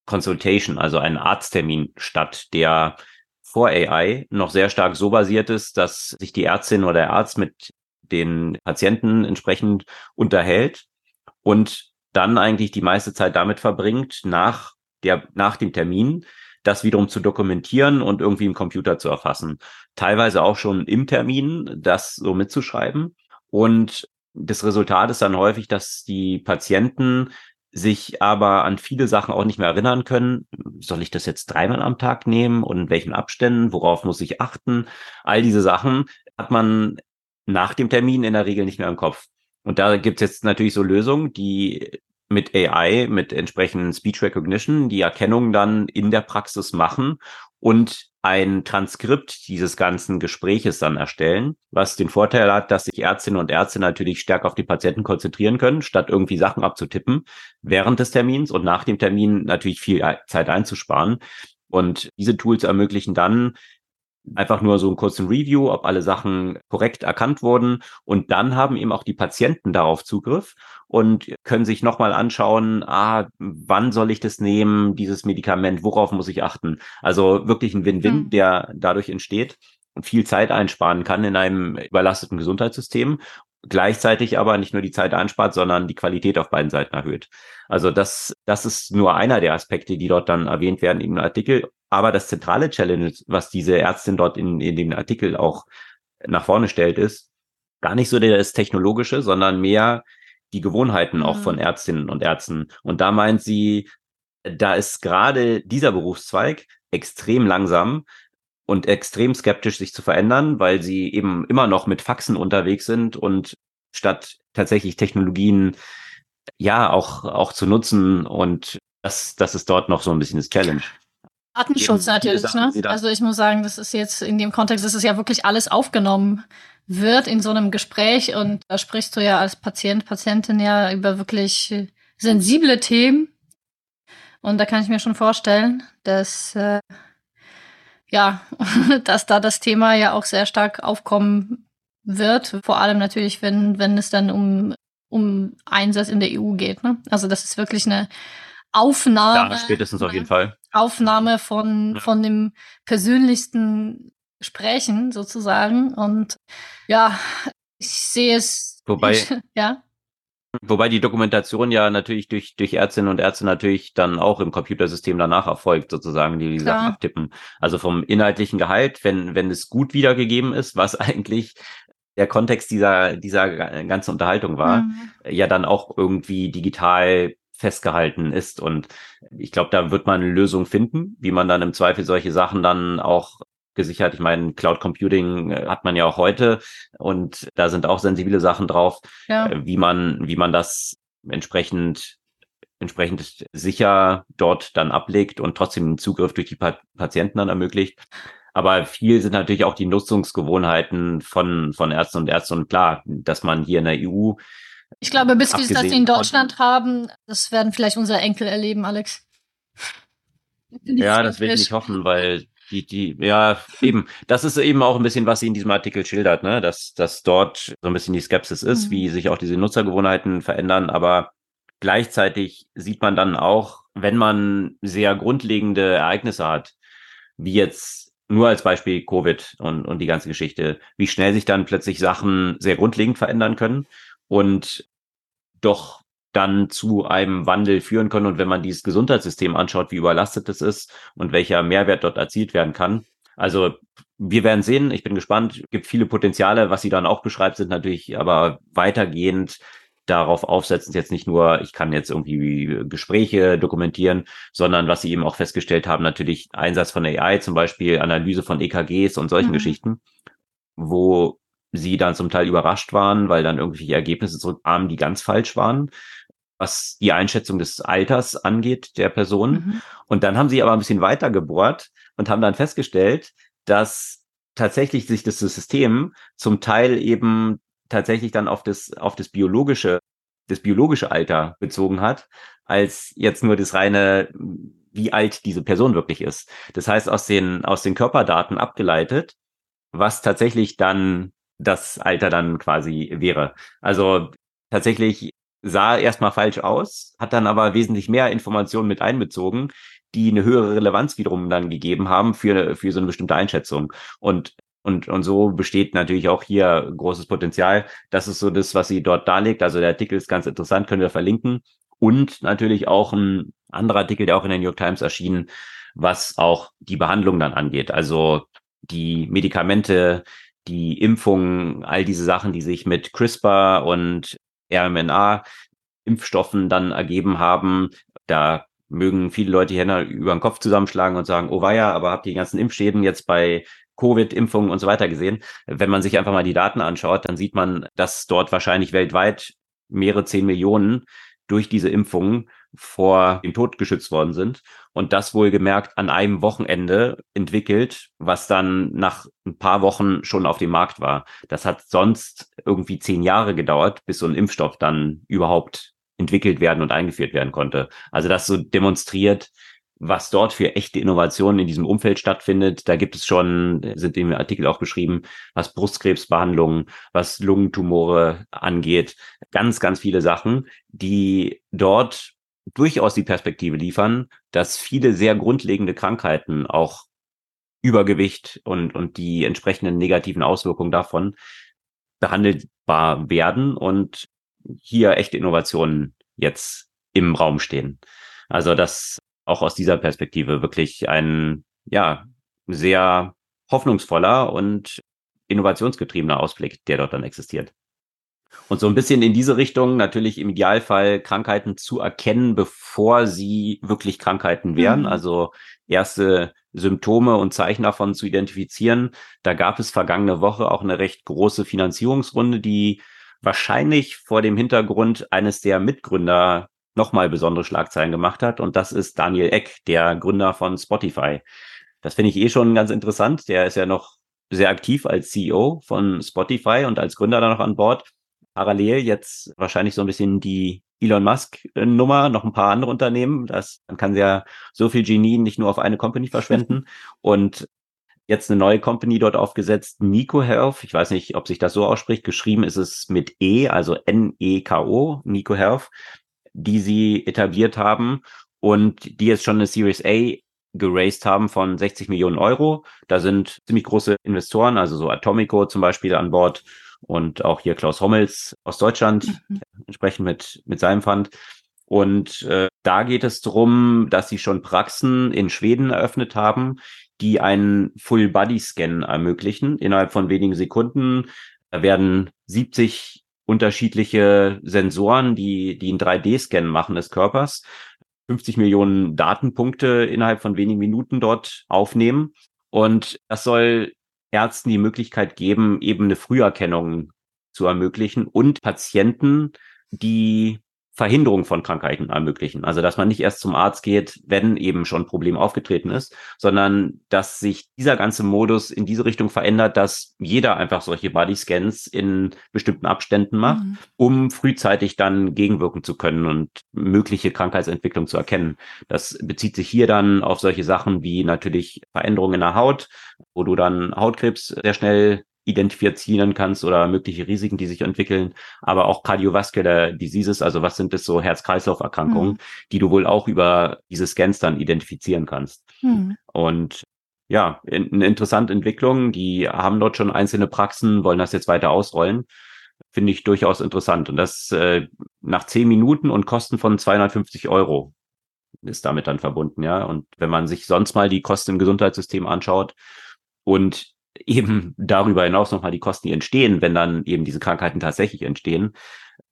Consultation, also ein Arzttermin statt, der vor AI noch sehr stark so basiert ist, dass sich die Ärztin oder der Arzt mit den Patienten entsprechend unterhält und dann eigentlich die meiste Zeit damit verbringt, nach der, nach dem Termin, das wiederum zu dokumentieren und irgendwie im Computer zu erfassen. Teilweise auch schon im Termin, das so mitzuschreiben. Und das Resultat ist dann häufig, dass die Patienten sich aber an viele Sachen auch nicht mehr erinnern können. Soll ich das jetzt dreimal am Tag nehmen und in welchen Abständen? Worauf muss ich achten? All diese Sachen hat man nach dem Termin in der Regel nicht mehr im Kopf. Und da gibt es jetzt natürlich so Lösungen, die mit AI, mit entsprechenden Speech Recognition, die Erkennung dann in der Praxis machen und ein Transkript dieses ganzen Gespräches dann erstellen, was den Vorteil hat, dass sich Ärztinnen und Ärzte natürlich stärker auf die Patienten konzentrieren können, statt irgendwie Sachen abzutippen während des Termins und nach dem Termin natürlich viel Zeit einzusparen. Und diese Tools ermöglichen dann einfach nur so einen kurzen Review, ob alle Sachen korrekt erkannt wurden. Und dann haben eben auch die Patienten darauf Zugriff und können sich nochmal anschauen, ah, wann soll ich das nehmen, dieses Medikament, worauf muss ich achten? Also wirklich ein Win-Win, mhm. der dadurch entsteht und viel Zeit einsparen kann in einem überlasteten Gesundheitssystem gleichzeitig aber nicht nur die Zeit einspart, sondern die Qualität auf beiden Seiten erhöht. Also das, das ist nur einer der Aspekte, die dort dann erwähnt werden im Artikel. Aber das zentrale Challenge, was diese Ärztin dort in, in dem Artikel auch nach vorne stellt, ist gar nicht so das Technologische, sondern mehr die Gewohnheiten mhm. auch von Ärztinnen und Ärzten. Und da meint sie, da ist gerade dieser Berufszweig extrem langsam und extrem skeptisch, sich zu verändern, weil sie eben immer noch mit Faxen unterwegs sind und statt tatsächlich Technologien ja auch, auch zu nutzen und das, das ist dort noch so ein bisschen das Challenge. Datenschutz natürlich, ne? Also ich muss sagen, das ist jetzt in dem Kontext, das ist ja wirklich alles aufgenommen wird in so einem Gespräch und da sprichst du ja als Patient, Patientin ja über wirklich sensible Themen und da kann ich mir schon vorstellen, dass äh, ja, (laughs) dass da das Thema ja auch sehr stark aufkommen wird, vor allem natürlich, wenn wenn es dann um um Einsatz in der EU geht. Ne? Also das ist wirklich eine Aufnahme. Ja, spätestens auf jeden Fall. Aufnahme von, ja. von dem persönlichsten Sprechen sozusagen. Und ja, ich sehe es. Wobei, (laughs) ja. Wobei die Dokumentation ja natürlich durch, durch Ärztinnen und Ärzte natürlich dann auch im Computersystem danach erfolgt, sozusagen, die die Klar. Sachen abtippen. Also vom inhaltlichen Gehalt, wenn, wenn es gut wiedergegeben ist, was (laughs) eigentlich der Kontext dieser, dieser ganzen Unterhaltung war, mhm. ja dann auch irgendwie digital festgehalten ist. Und ich glaube, da wird man eine Lösung finden, wie man dann im Zweifel solche Sachen dann auch gesichert. Ich meine, Cloud Computing äh, hat man ja auch heute und da sind auch sensible Sachen drauf, ja. Äh, wie man, wie man das entsprechend entsprechend sicher dort dann ablegt und trotzdem den Zugriff durch die pa Patienten dann ermöglicht. Aber viel sind natürlich auch die Nutzungsgewohnheiten von, von Ärzten und Ärzten. Und klar, dass man hier in der EU ich glaube, bis wir das in Deutschland haben, das werden vielleicht unsere Enkel erleben, Alex. (laughs) Ja, das will ich nicht hoffen, weil die, die, ja, eben, das ist eben auch ein bisschen, was sie in diesem Artikel schildert, ne, dass, dass dort so ein bisschen die Skepsis ist, mhm. wie sich auch diese Nutzergewohnheiten verändern, aber gleichzeitig sieht man dann auch, wenn man sehr grundlegende Ereignisse hat, wie jetzt nur als Beispiel Covid und, und die ganze Geschichte, wie schnell sich dann plötzlich Sachen sehr grundlegend verändern können und doch dann zu einem Wandel führen können. Und wenn man dieses Gesundheitssystem anschaut, wie überlastet es ist und welcher Mehrwert dort erzielt werden kann. Also wir werden sehen. Ich bin gespannt. Es gibt viele Potenziale. Was sie dann auch beschreibt, sind natürlich aber weitergehend darauf aufsetzen, jetzt nicht nur, ich kann jetzt irgendwie Gespräche dokumentieren, sondern was sie eben auch festgestellt haben, natürlich Einsatz von AI, zum Beispiel Analyse von EKGs und solchen mhm. Geschichten, wo sie dann zum Teil überrascht waren, weil dann irgendwelche Ergebnisse zurückkamen, die ganz falsch waren, was die Einschätzung des Alters angeht der Person. Mhm. Und dann haben sie aber ein bisschen weiter gebohrt und haben dann festgestellt, dass tatsächlich sich das System zum Teil eben tatsächlich dann auf das, auf das biologische, das biologische Alter bezogen hat, als jetzt nur das reine, wie alt diese Person wirklich ist. Das heißt, aus den, aus den Körperdaten abgeleitet, was tatsächlich dann das Alter dann quasi wäre. Also tatsächlich sah erstmal falsch aus, hat dann aber wesentlich mehr Informationen mit einbezogen, die eine höhere Relevanz wiederum dann gegeben haben für, für so eine bestimmte Einschätzung. Und und, und so besteht natürlich auch hier großes Potenzial. Das ist so das, was sie dort darlegt. Also der Artikel ist ganz interessant, können wir verlinken. Und natürlich auch ein anderer Artikel, der auch in der New York Times erschienen, was auch die Behandlung dann angeht. Also die Medikamente, die Impfungen, all diese Sachen, die sich mit CRISPR und RMNA Impfstoffen dann ergeben haben. Da mögen viele Leute hier über den Kopf zusammenschlagen und sagen, oh weia, aber habt ihr die ganzen Impfschäden jetzt bei Covid-Impfungen und so weiter gesehen? Wenn man sich einfach mal die Daten anschaut, dann sieht man, dass dort wahrscheinlich weltweit mehrere zehn Millionen durch diese Impfungen vor dem Tod geschützt worden sind. Und das wohlgemerkt an einem Wochenende entwickelt, was dann nach ein paar Wochen schon auf dem Markt war. Das hat sonst irgendwie zehn Jahre gedauert, bis so ein Impfstoff dann überhaupt entwickelt werden und eingeführt werden konnte. Also das so demonstriert, was dort für echte Innovationen in diesem Umfeld stattfindet. Da gibt es schon, sind im Artikel auch beschrieben, was Brustkrebsbehandlungen, was Lungentumore angeht, ganz, ganz viele Sachen, die dort durchaus die Perspektive liefern, dass viele sehr grundlegende Krankheiten, auch Übergewicht und, und die entsprechenden negativen Auswirkungen davon behandelbar werden und hier echte Innovationen jetzt im Raum stehen. Also das auch aus dieser Perspektive wirklich ein, ja, sehr hoffnungsvoller und innovationsgetriebener Ausblick, der dort dann existiert. Und so ein bisschen in diese Richtung natürlich im Idealfall Krankheiten zu erkennen, bevor sie wirklich Krankheiten wären. Mhm. Also erste Symptome und Zeichen davon zu identifizieren. Da gab es vergangene Woche auch eine recht große Finanzierungsrunde, die wahrscheinlich vor dem Hintergrund eines der Mitgründer nochmal besondere Schlagzeilen gemacht hat. Und das ist Daniel Eck, der Gründer von Spotify. Das finde ich eh schon ganz interessant. Der ist ja noch sehr aktiv als CEO von Spotify und als Gründer da noch an Bord. Parallel jetzt wahrscheinlich so ein bisschen die Elon Musk-Nummer, noch ein paar andere Unternehmen. Das, man kann ja so viel Genie nicht nur auf eine Company verschwenden. (laughs) und jetzt eine neue Company dort aufgesetzt, Nico Health. Ich weiß nicht, ob sich das so ausspricht. Geschrieben ist es mit E, also N-E-K-O, Nico Health, die sie etabliert haben und die jetzt schon eine Series A geraced haben von 60 Millionen Euro. Da sind ziemlich große Investoren, also so Atomico zum Beispiel an Bord und auch hier Klaus Hommels aus Deutschland, mhm. entsprechend mit, mit seinem Fund. Und äh, da geht es darum, dass sie schon Praxen in Schweden eröffnet haben, die einen Full-Body-Scan ermöglichen. Innerhalb von wenigen Sekunden werden 70 unterschiedliche Sensoren, die, die einen 3D-Scan machen des Körpers, 50 Millionen Datenpunkte innerhalb von wenigen Minuten dort aufnehmen. Und das soll Ärzten die Möglichkeit geben, eben eine Früherkennung zu ermöglichen und Patienten, die Verhinderung von Krankheiten ermöglichen. Also, dass man nicht erst zum Arzt geht, wenn eben schon ein Problem aufgetreten ist, sondern dass sich dieser ganze Modus in diese Richtung verändert, dass jeder einfach solche Bodyscans in bestimmten Abständen macht, mhm. um frühzeitig dann gegenwirken zu können und mögliche Krankheitsentwicklung zu erkennen. Das bezieht sich hier dann auf solche Sachen wie natürlich Veränderungen in der Haut, wo du dann Hautkrebs sehr schnell identifizieren kannst oder mögliche Risiken, die sich entwickeln, aber auch cardiovascular diseases, also was sind das so Herz-Kreislauf-Erkrankungen, mhm. die du wohl auch über diese Scans dann identifizieren kannst. Mhm. Und ja, eine interessante Entwicklung. Die haben dort schon einzelne Praxen, wollen das jetzt weiter ausrollen. Finde ich durchaus interessant. Und das äh, nach zehn Minuten und Kosten von 250 Euro ist damit dann verbunden, ja. Und wenn man sich sonst mal die Kosten im Gesundheitssystem anschaut und eben darüber hinaus nochmal die Kosten, die entstehen, wenn dann eben diese Krankheiten tatsächlich entstehen,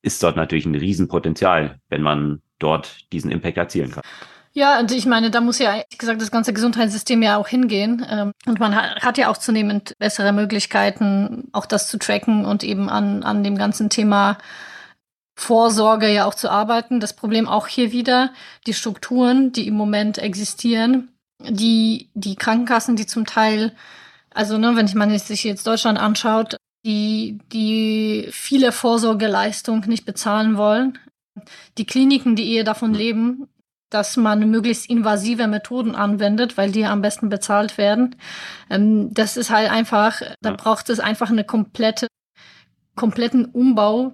ist dort natürlich ein Riesenpotenzial, wenn man dort diesen Impact erzielen kann. Ja, und ich meine, da muss ja ehrlich gesagt das ganze Gesundheitssystem ja auch hingehen. Ähm, und man hat ja auch zunehmend bessere Möglichkeiten, auch das zu tracken und eben an, an dem ganzen Thema Vorsorge ja auch zu arbeiten. Das Problem auch hier wieder, die Strukturen, die im Moment existieren, die, die Krankenkassen, die zum Teil also, ne, wenn ich man sich jetzt Deutschland anschaut, die, die viele Vorsorgeleistungen nicht bezahlen wollen. Die Kliniken, die eher davon leben, dass man möglichst invasive Methoden anwendet, weil die am besten bezahlt werden. Ähm, das ist halt einfach, da braucht es einfach eine komplette, kompletten Umbau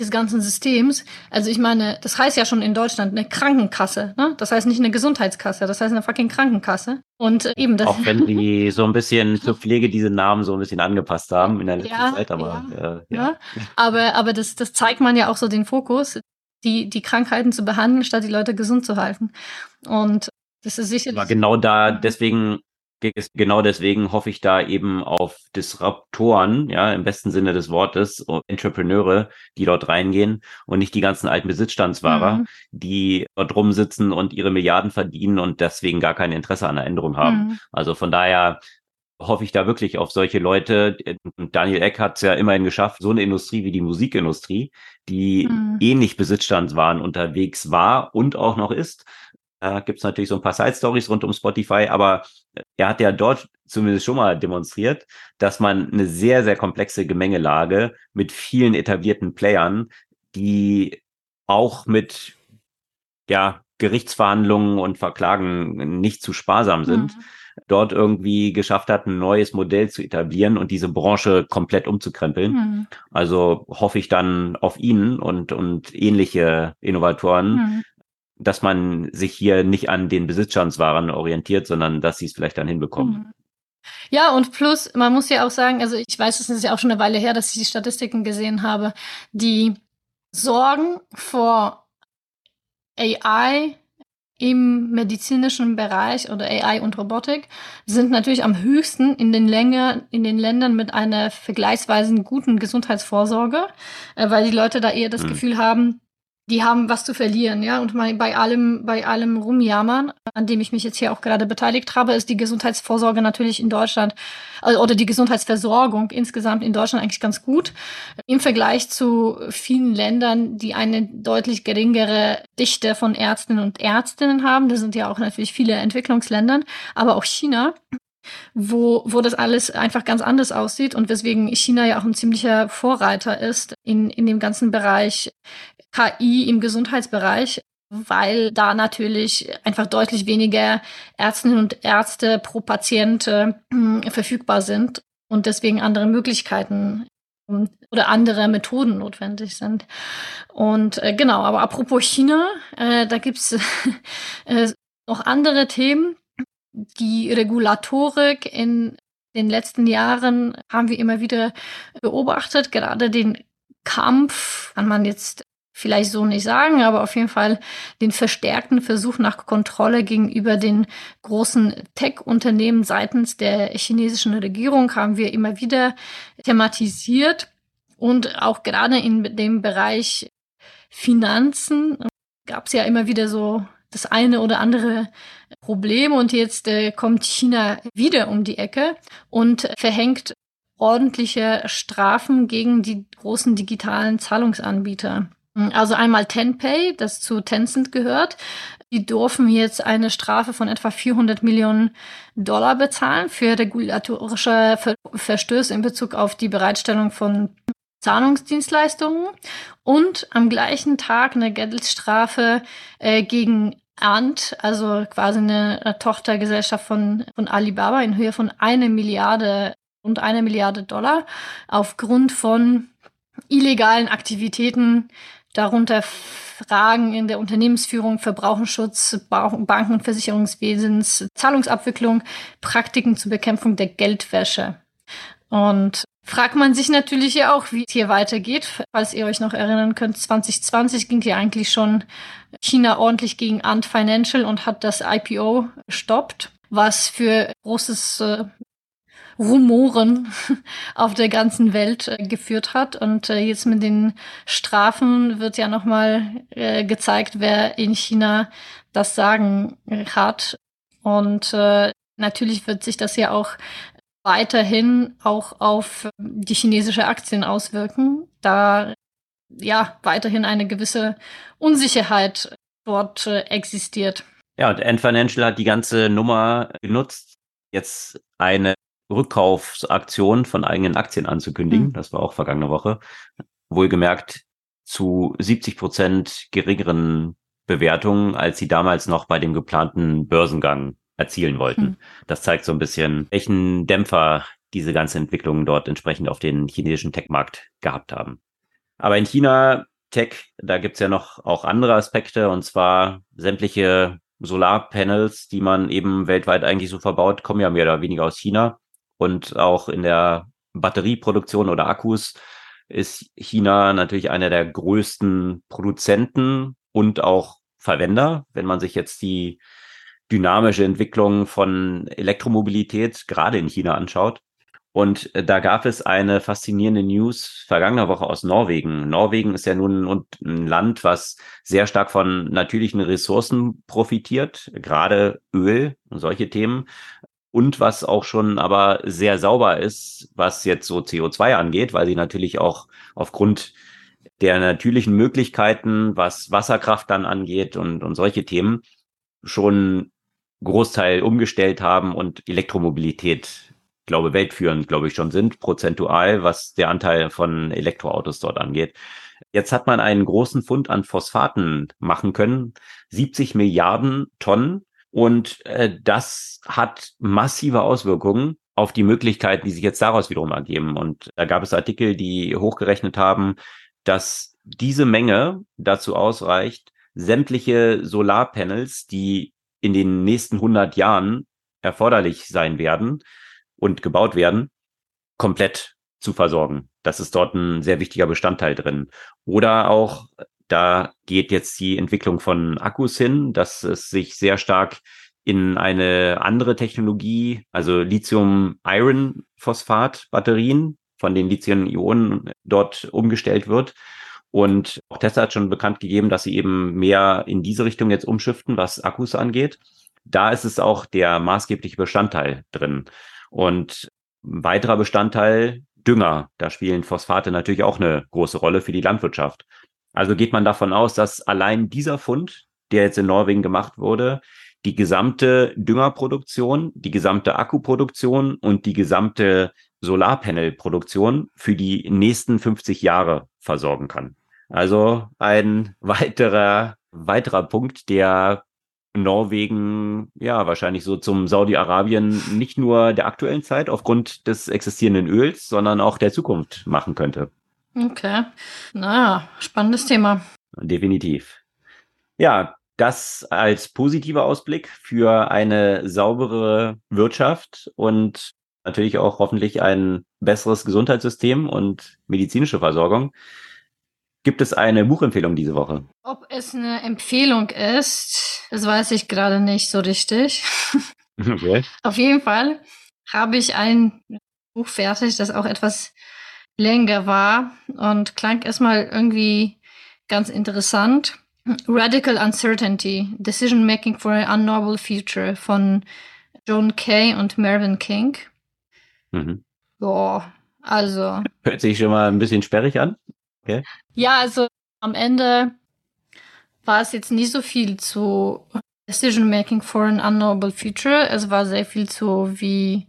des ganzen Systems. Also ich meine, das heißt ja schon in Deutschland eine Krankenkasse, ne? Das heißt nicht eine Gesundheitskasse, das heißt eine fucking Krankenkasse. Und äh, eben das. Auch wenn die (laughs) so ein bisschen zur Pflege diese Namen so ein bisschen angepasst haben in der letzten ja, Zeit, aber ja, äh, ja. ja. Aber aber das das zeigt man ja auch so den Fokus, die die Krankheiten zu behandeln, statt die Leute gesund zu halten. Und das ist sicherlich. Aber genau da deswegen Genau deswegen hoffe ich da eben auf Disruptoren, ja, im besten Sinne des Wortes, Entrepreneure, die dort reingehen und nicht die ganzen alten Besitzstandswahrer, mhm. die dort rumsitzen und ihre Milliarden verdienen und deswegen gar kein Interesse an der Änderung haben. Mhm. Also von daher hoffe ich da wirklich auf solche Leute. Daniel Eck hat es ja immerhin geschafft, so eine Industrie wie die Musikindustrie, die mhm. ähnlich Besitzstandswaren unterwegs war und auch noch ist, da gibt's natürlich so ein paar Side-Stories rund um Spotify, aber er hat ja dort zumindest schon mal demonstriert, dass man eine sehr, sehr komplexe Gemengelage mit vielen etablierten Playern, die auch mit ja, Gerichtsverhandlungen und Verklagen nicht zu sparsam sind, mhm. dort irgendwie geschafft hat, ein neues Modell zu etablieren und diese Branche komplett umzukrempeln. Mhm. Also hoffe ich dann auf ihn und, und ähnliche Innovatoren, mhm dass man sich hier nicht an den Besitzstandswaren orientiert, sondern dass sie es vielleicht dann hinbekommen. Mhm. Ja, und plus, man muss ja auch sagen, also ich weiß, es ist ja auch schon eine Weile her, dass ich die Statistiken gesehen habe, die Sorgen vor AI im medizinischen Bereich oder AI und Robotik sind natürlich am höchsten in den, Länge, in den Ländern mit einer vergleichsweise guten Gesundheitsvorsorge, äh, weil die Leute da eher das mhm. Gefühl haben, die haben was zu verlieren, ja. Und bei allem, bei allem Rumjammern, an dem ich mich jetzt hier auch gerade beteiligt habe, ist die Gesundheitsvorsorge natürlich in Deutschland äh, oder die Gesundheitsversorgung insgesamt in Deutschland eigentlich ganz gut im Vergleich zu vielen Ländern, die eine deutlich geringere Dichte von Ärztinnen und Ärztinnen haben. Das sind ja auch natürlich viele Entwicklungsländer, aber auch China wo, wo das alles einfach ganz anders aussieht und weswegen China ja auch ein ziemlicher Vorreiter ist in, in dem ganzen Bereich KI im Gesundheitsbereich, weil da natürlich einfach deutlich weniger Ärztinnen und Ärzte pro Patient äh, verfügbar sind und deswegen andere Möglichkeiten oder andere Methoden notwendig sind. Und äh, genau, aber apropos China, äh, da gibt's (laughs) äh, noch andere Themen. Die Regulatorik in den letzten Jahren haben wir immer wieder beobachtet, gerade den Kampf, kann man jetzt vielleicht so nicht sagen, aber auf jeden Fall den verstärkten Versuch nach Kontrolle gegenüber den großen Tech-Unternehmen seitens der chinesischen Regierung haben wir immer wieder thematisiert und auch gerade in dem Bereich Finanzen gab es ja immer wieder so das eine oder andere Problem und jetzt äh, kommt China wieder um die Ecke und verhängt ordentliche Strafen gegen die großen digitalen Zahlungsanbieter. Also einmal Tenpay, das zu Tencent gehört. Die dürfen jetzt eine Strafe von etwa 400 Millionen Dollar bezahlen für regulatorische Verstöße in Bezug auf die Bereitstellung von Zahlungsdienstleistungen und am gleichen Tag eine Geldstrafe äh, gegen Ant, also quasi eine, eine Tochtergesellschaft von, von Alibaba in Höhe von eine Milliarde und eine Milliarde Dollar aufgrund von illegalen Aktivitäten Darunter Fragen in der Unternehmensführung, Verbraucherschutz, Banken- und Versicherungswesens, Zahlungsabwicklung, Praktiken zur Bekämpfung der Geldwäsche. Und fragt man sich natürlich ja auch, wie es hier weitergeht. Falls ihr euch noch erinnern könnt, 2020 ging ja eigentlich schon China ordentlich gegen Ant Financial und hat das IPO gestoppt, was für großes äh, Rumoren (laughs) auf der ganzen Welt äh, geführt hat. Und äh, jetzt mit den Strafen wird ja nochmal äh, gezeigt, wer in China das Sagen hat. Und natürlich wird sich das ja auch weiterhin auch auf die chinesische Aktien auswirken, da ja weiterhin eine gewisse Unsicherheit dort existiert. Ja, und Ant Financial hat die ganze Nummer genutzt, jetzt eine Rückkaufsaktion von eigenen Aktien anzukündigen. Mhm. Das war auch vergangene Woche. Wohlgemerkt zu 70 Prozent geringeren Bewertungen, als sie damals noch bei dem geplanten Börsengang erzielen wollten. Mhm. Das zeigt so ein bisschen, welchen Dämpfer diese ganze Entwicklung dort entsprechend auf den chinesischen Tech-Markt gehabt haben. Aber in China Tech, da gibt's ja noch auch andere Aspekte, und zwar sämtliche Solarpanels, die man eben weltweit eigentlich so verbaut, kommen ja mehr oder weniger aus China. Und auch in der Batterieproduktion oder Akkus ist China natürlich einer der größten Produzenten und auch Verwender. Wenn man sich jetzt die dynamische Entwicklung von Elektromobilität gerade in China anschaut. Und da gab es eine faszinierende News vergangener Woche aus Norwegen. Norwegen ist ja nun ein Land, was sehr stark von natürlichen Ressourcen profitiert, gerade Öl und solche Themen und was auch schon aber sehr sauber ist, was jetzt so CO2 angeht, weil sie natürlich auch aufgrund der natürlichen Möglichkeiten, was Wasserkraft dann angeht und, und solche Themen, schon Großteil umgestellt haben und Elektromobilität, glaube weltführend, glaube ich, schon sind, prozentual, was der Anteil von Elektroautos dort angeht. Jetzt hat man einen großen Fund an Phosphaten machen können, 70 Milliarden Tonnen und äh, das hat massive Auswirkungen auf die Möglichkeiten, die sich jetzt daraus wiederum ergeben. Und da gab es Artikel, die hochgerechnet haben, dass diese Menge dazu ausreicht, sämtliche Solarpanels, die in den nächsten 100 Jahren erforderlich sein werden und gebaut werden, komplett zu versorgen. Das ist dort ein sehr wichtiger Bestandteil drin. Oder auch Da geht jetzt die Entwicklung von Akkus hin, dass es sich sehr stark in eine andere Technologie, also Lithium-Iron-Phosphat-Batterien von den Lithium-Ionen dort umgestellt wird. Und auch Tesla hat schon bekannt gegeben, dass sie eben mehr in diese Richtung jetzt umschiften, was Akkus angeht. Da ist es auch der maßgebliche Bestandteil drin. Und ein weiterer Bestandteil Dünger. Da spielen Phosphate natürlich auch eine große Rolle für die Landwirtschaft. Also geht man davon aus, dass allein dieser Fund, der jetzt in Norwegen gemacht wurde, die gesamte Düngerproduktion, die gesamte Akkuproduktion und die gesamte Solarpanelproduktion für die nächsten 50 Jahre versorgen kann. Also ein weiterer, weiterer Punkt, der Norwegen ja wahrscheinlich so zum Saudi-Arabien nicht nur der aktuellen Zeit aufgrund des existierenden Öls, sondern auch der Zukunft machen könnte. Okay. Naja, spannendes Thema. Definitiv. Ja, das als positiver Ausblick für eine saubere Wirtschaft und natürlich auch hoffentlich ein besseres Gesundheitssystem und medizinische Versorgung. Gibt es eine Buchempfehlung diese Woche? Ob es eine Empfehlung ist, das weiß ich gerade nicht so richtig. (laughs) Okay. Auf jeden Fall habe ich ein Buch fertig, das auch etwas länger war und klang erstmal irgendwie ganz interessant. Radical Uncertainty, Decision Making for an Unknowable Future von Joan Kay und Mervyn King. Mhm. Boah, also. Hört sich schon mal ein bisschen sperrig an. Okay. Ja, also am Ende war es jetzt nicht so viel zu Decision Making for an Unknowable Future. Es war sehr viel zu, wie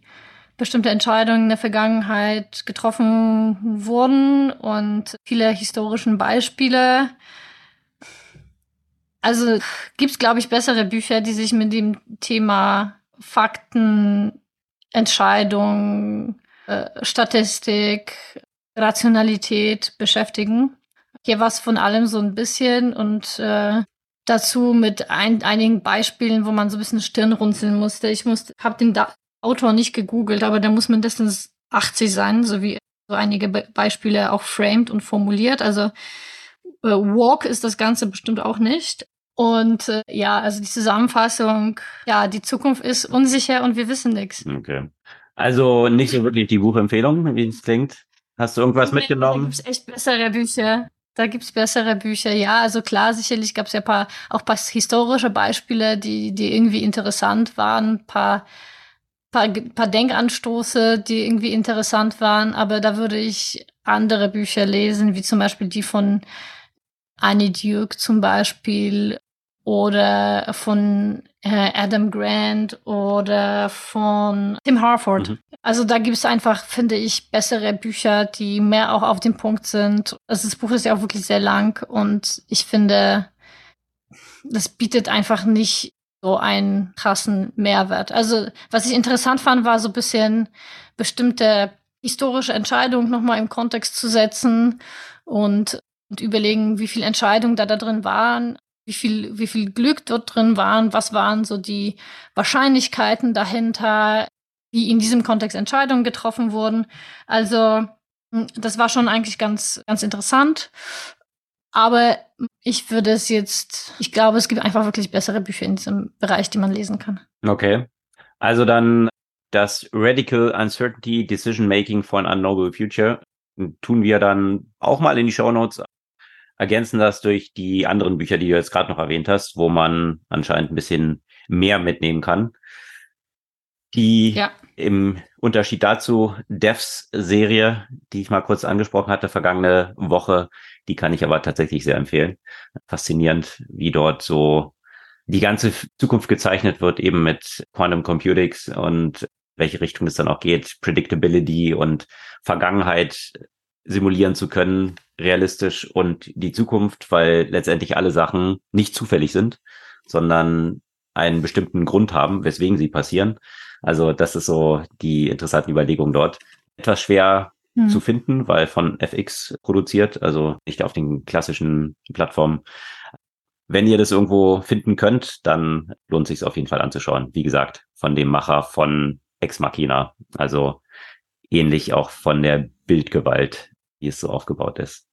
bestimmte Entscheidungen in der Vergangenheit getroffen wurden und viele historischen Beispiele. Also gibt es, glaube ich, bessere Bücher, die sich mit dem Thema Fakten, Entscheidung, äh, Statistik, Rationalität beschäftigen. Hier war von allem so ein bisschen und äh, dazu mit ein, einigen Beispielen, wo man so ein bisschen Stirn runzeln musste. Ich musste, habe den da Autor nicht gegoogelt, aber der muss mindestens 80 sein, so wie so einige Be Beispiele auch framed und formuliert. Also äh, Walk ist das Ganze bestimmt auch nicht. Und äh, ja, also die Zusammenfassung, ja, die Zukunft ist unsicher und wir wissen nichts. Okay. Also nicht so wirklich die Buchempfehlung, wie es klingt. Hast du irgendwas mitgenommen? Da gibt's echt bessere Bücher. Da gibt's bessere Bücher, ja. Also klar, sicherlich gab's ja paar, auch paar historische Beispiele, die, die irgendwie interessant waren, paar, paar, paar Denkanstoße, die irgendwie interessant waren. Aber da würde ich andere Bücher lesen, wie zum Beispiel die von Annie Duke zum Beispiel oder von äh, Adam Grant oder von Tim Harford. Mhm. Also da gibt es einfach, finde ich, bessere Bücher, die mehr auch auf den Punkt sind. Also das Buch ist ja auch wirklich sehr lang und ich finde, das bietet einfach nicht so einen krassen Mehrwert. Also was ich interessant fand, war so ein bisschen bestimmte historische Entscheidungen nochmal im Kontext zu setzen und, und überlegen, wie viele Entscheidungen da da drin waren wie viel, wie viel Glück dort drin waren, was waren so die Wahrscheinlichkeiten dahinter, wie in diesem Kontext Entscheidungen getroffen wurden. Also hm, das war schon eigentlich ganz, ganz interessant. Aber ich würde es jetzt, ich glaube, es gibt einfach wirklich bessere Bücher in diesem Bereich, die man lesen kann. Okay. Also dann das Radical Uncertainty Decision Making for an Unknowable Future tun wir dann auch mal in die Show Notes ergänzen das durch die anderen Bücher, die du jetzt gerade noch erwähnt hast, wo man anscheinend ein bisschen mehr mitnehmen kann. Die ja. im Unterschied dazu Devs Serie, die ich mal kurz angesprochen hatte, vergangene Woche, die kann ich aber tatsächlich sehr empfehlen. Faszinierend, wie dort so die ganze Zukunft gezeichnet wird, eben mit Quantum Computings und welche Richtung es dann auch geht, Predictability und Vergangenheit simulieren zu können, realistisch und die Zukunft, weil letztendlich alle Sachen nicht zufällig sind, sondern einen bestimmten Grund haben, weswegen sie passieren. Also das ist so die interessante Überlegung dort. Etwas schwer hm. zu finden, weil von FX produziert, also nicht auf den klassischen Plattformen. Wenn ihr das irgendwo finden könnt, dann lohnt sich auf jeden Fall anzuschauen. Wie gesagt, von dem Macher von Ex Machina. Also ähnlich auch von der Bildgewalt, wie es so aufgebaut ist.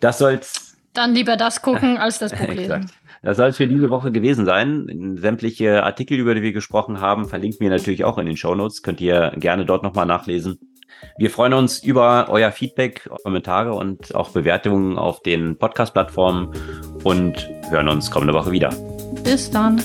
Das soll's Dann lieber das gucken (laughs) als das Buch lesen. Das soll es für diese Woche gewesen sein. Sämtliche Artikel, über die wir gesprochen haben, verlinken wir natürlich auch in den Show Notes. Könnt ihr gerne dort nochmal nachlesen. Wir freuen uns über euer Feedback, Kommentare und auch Bewertungen auf den Podcast-Plattformen und hören uns kommende Woche wieder. Bis dann.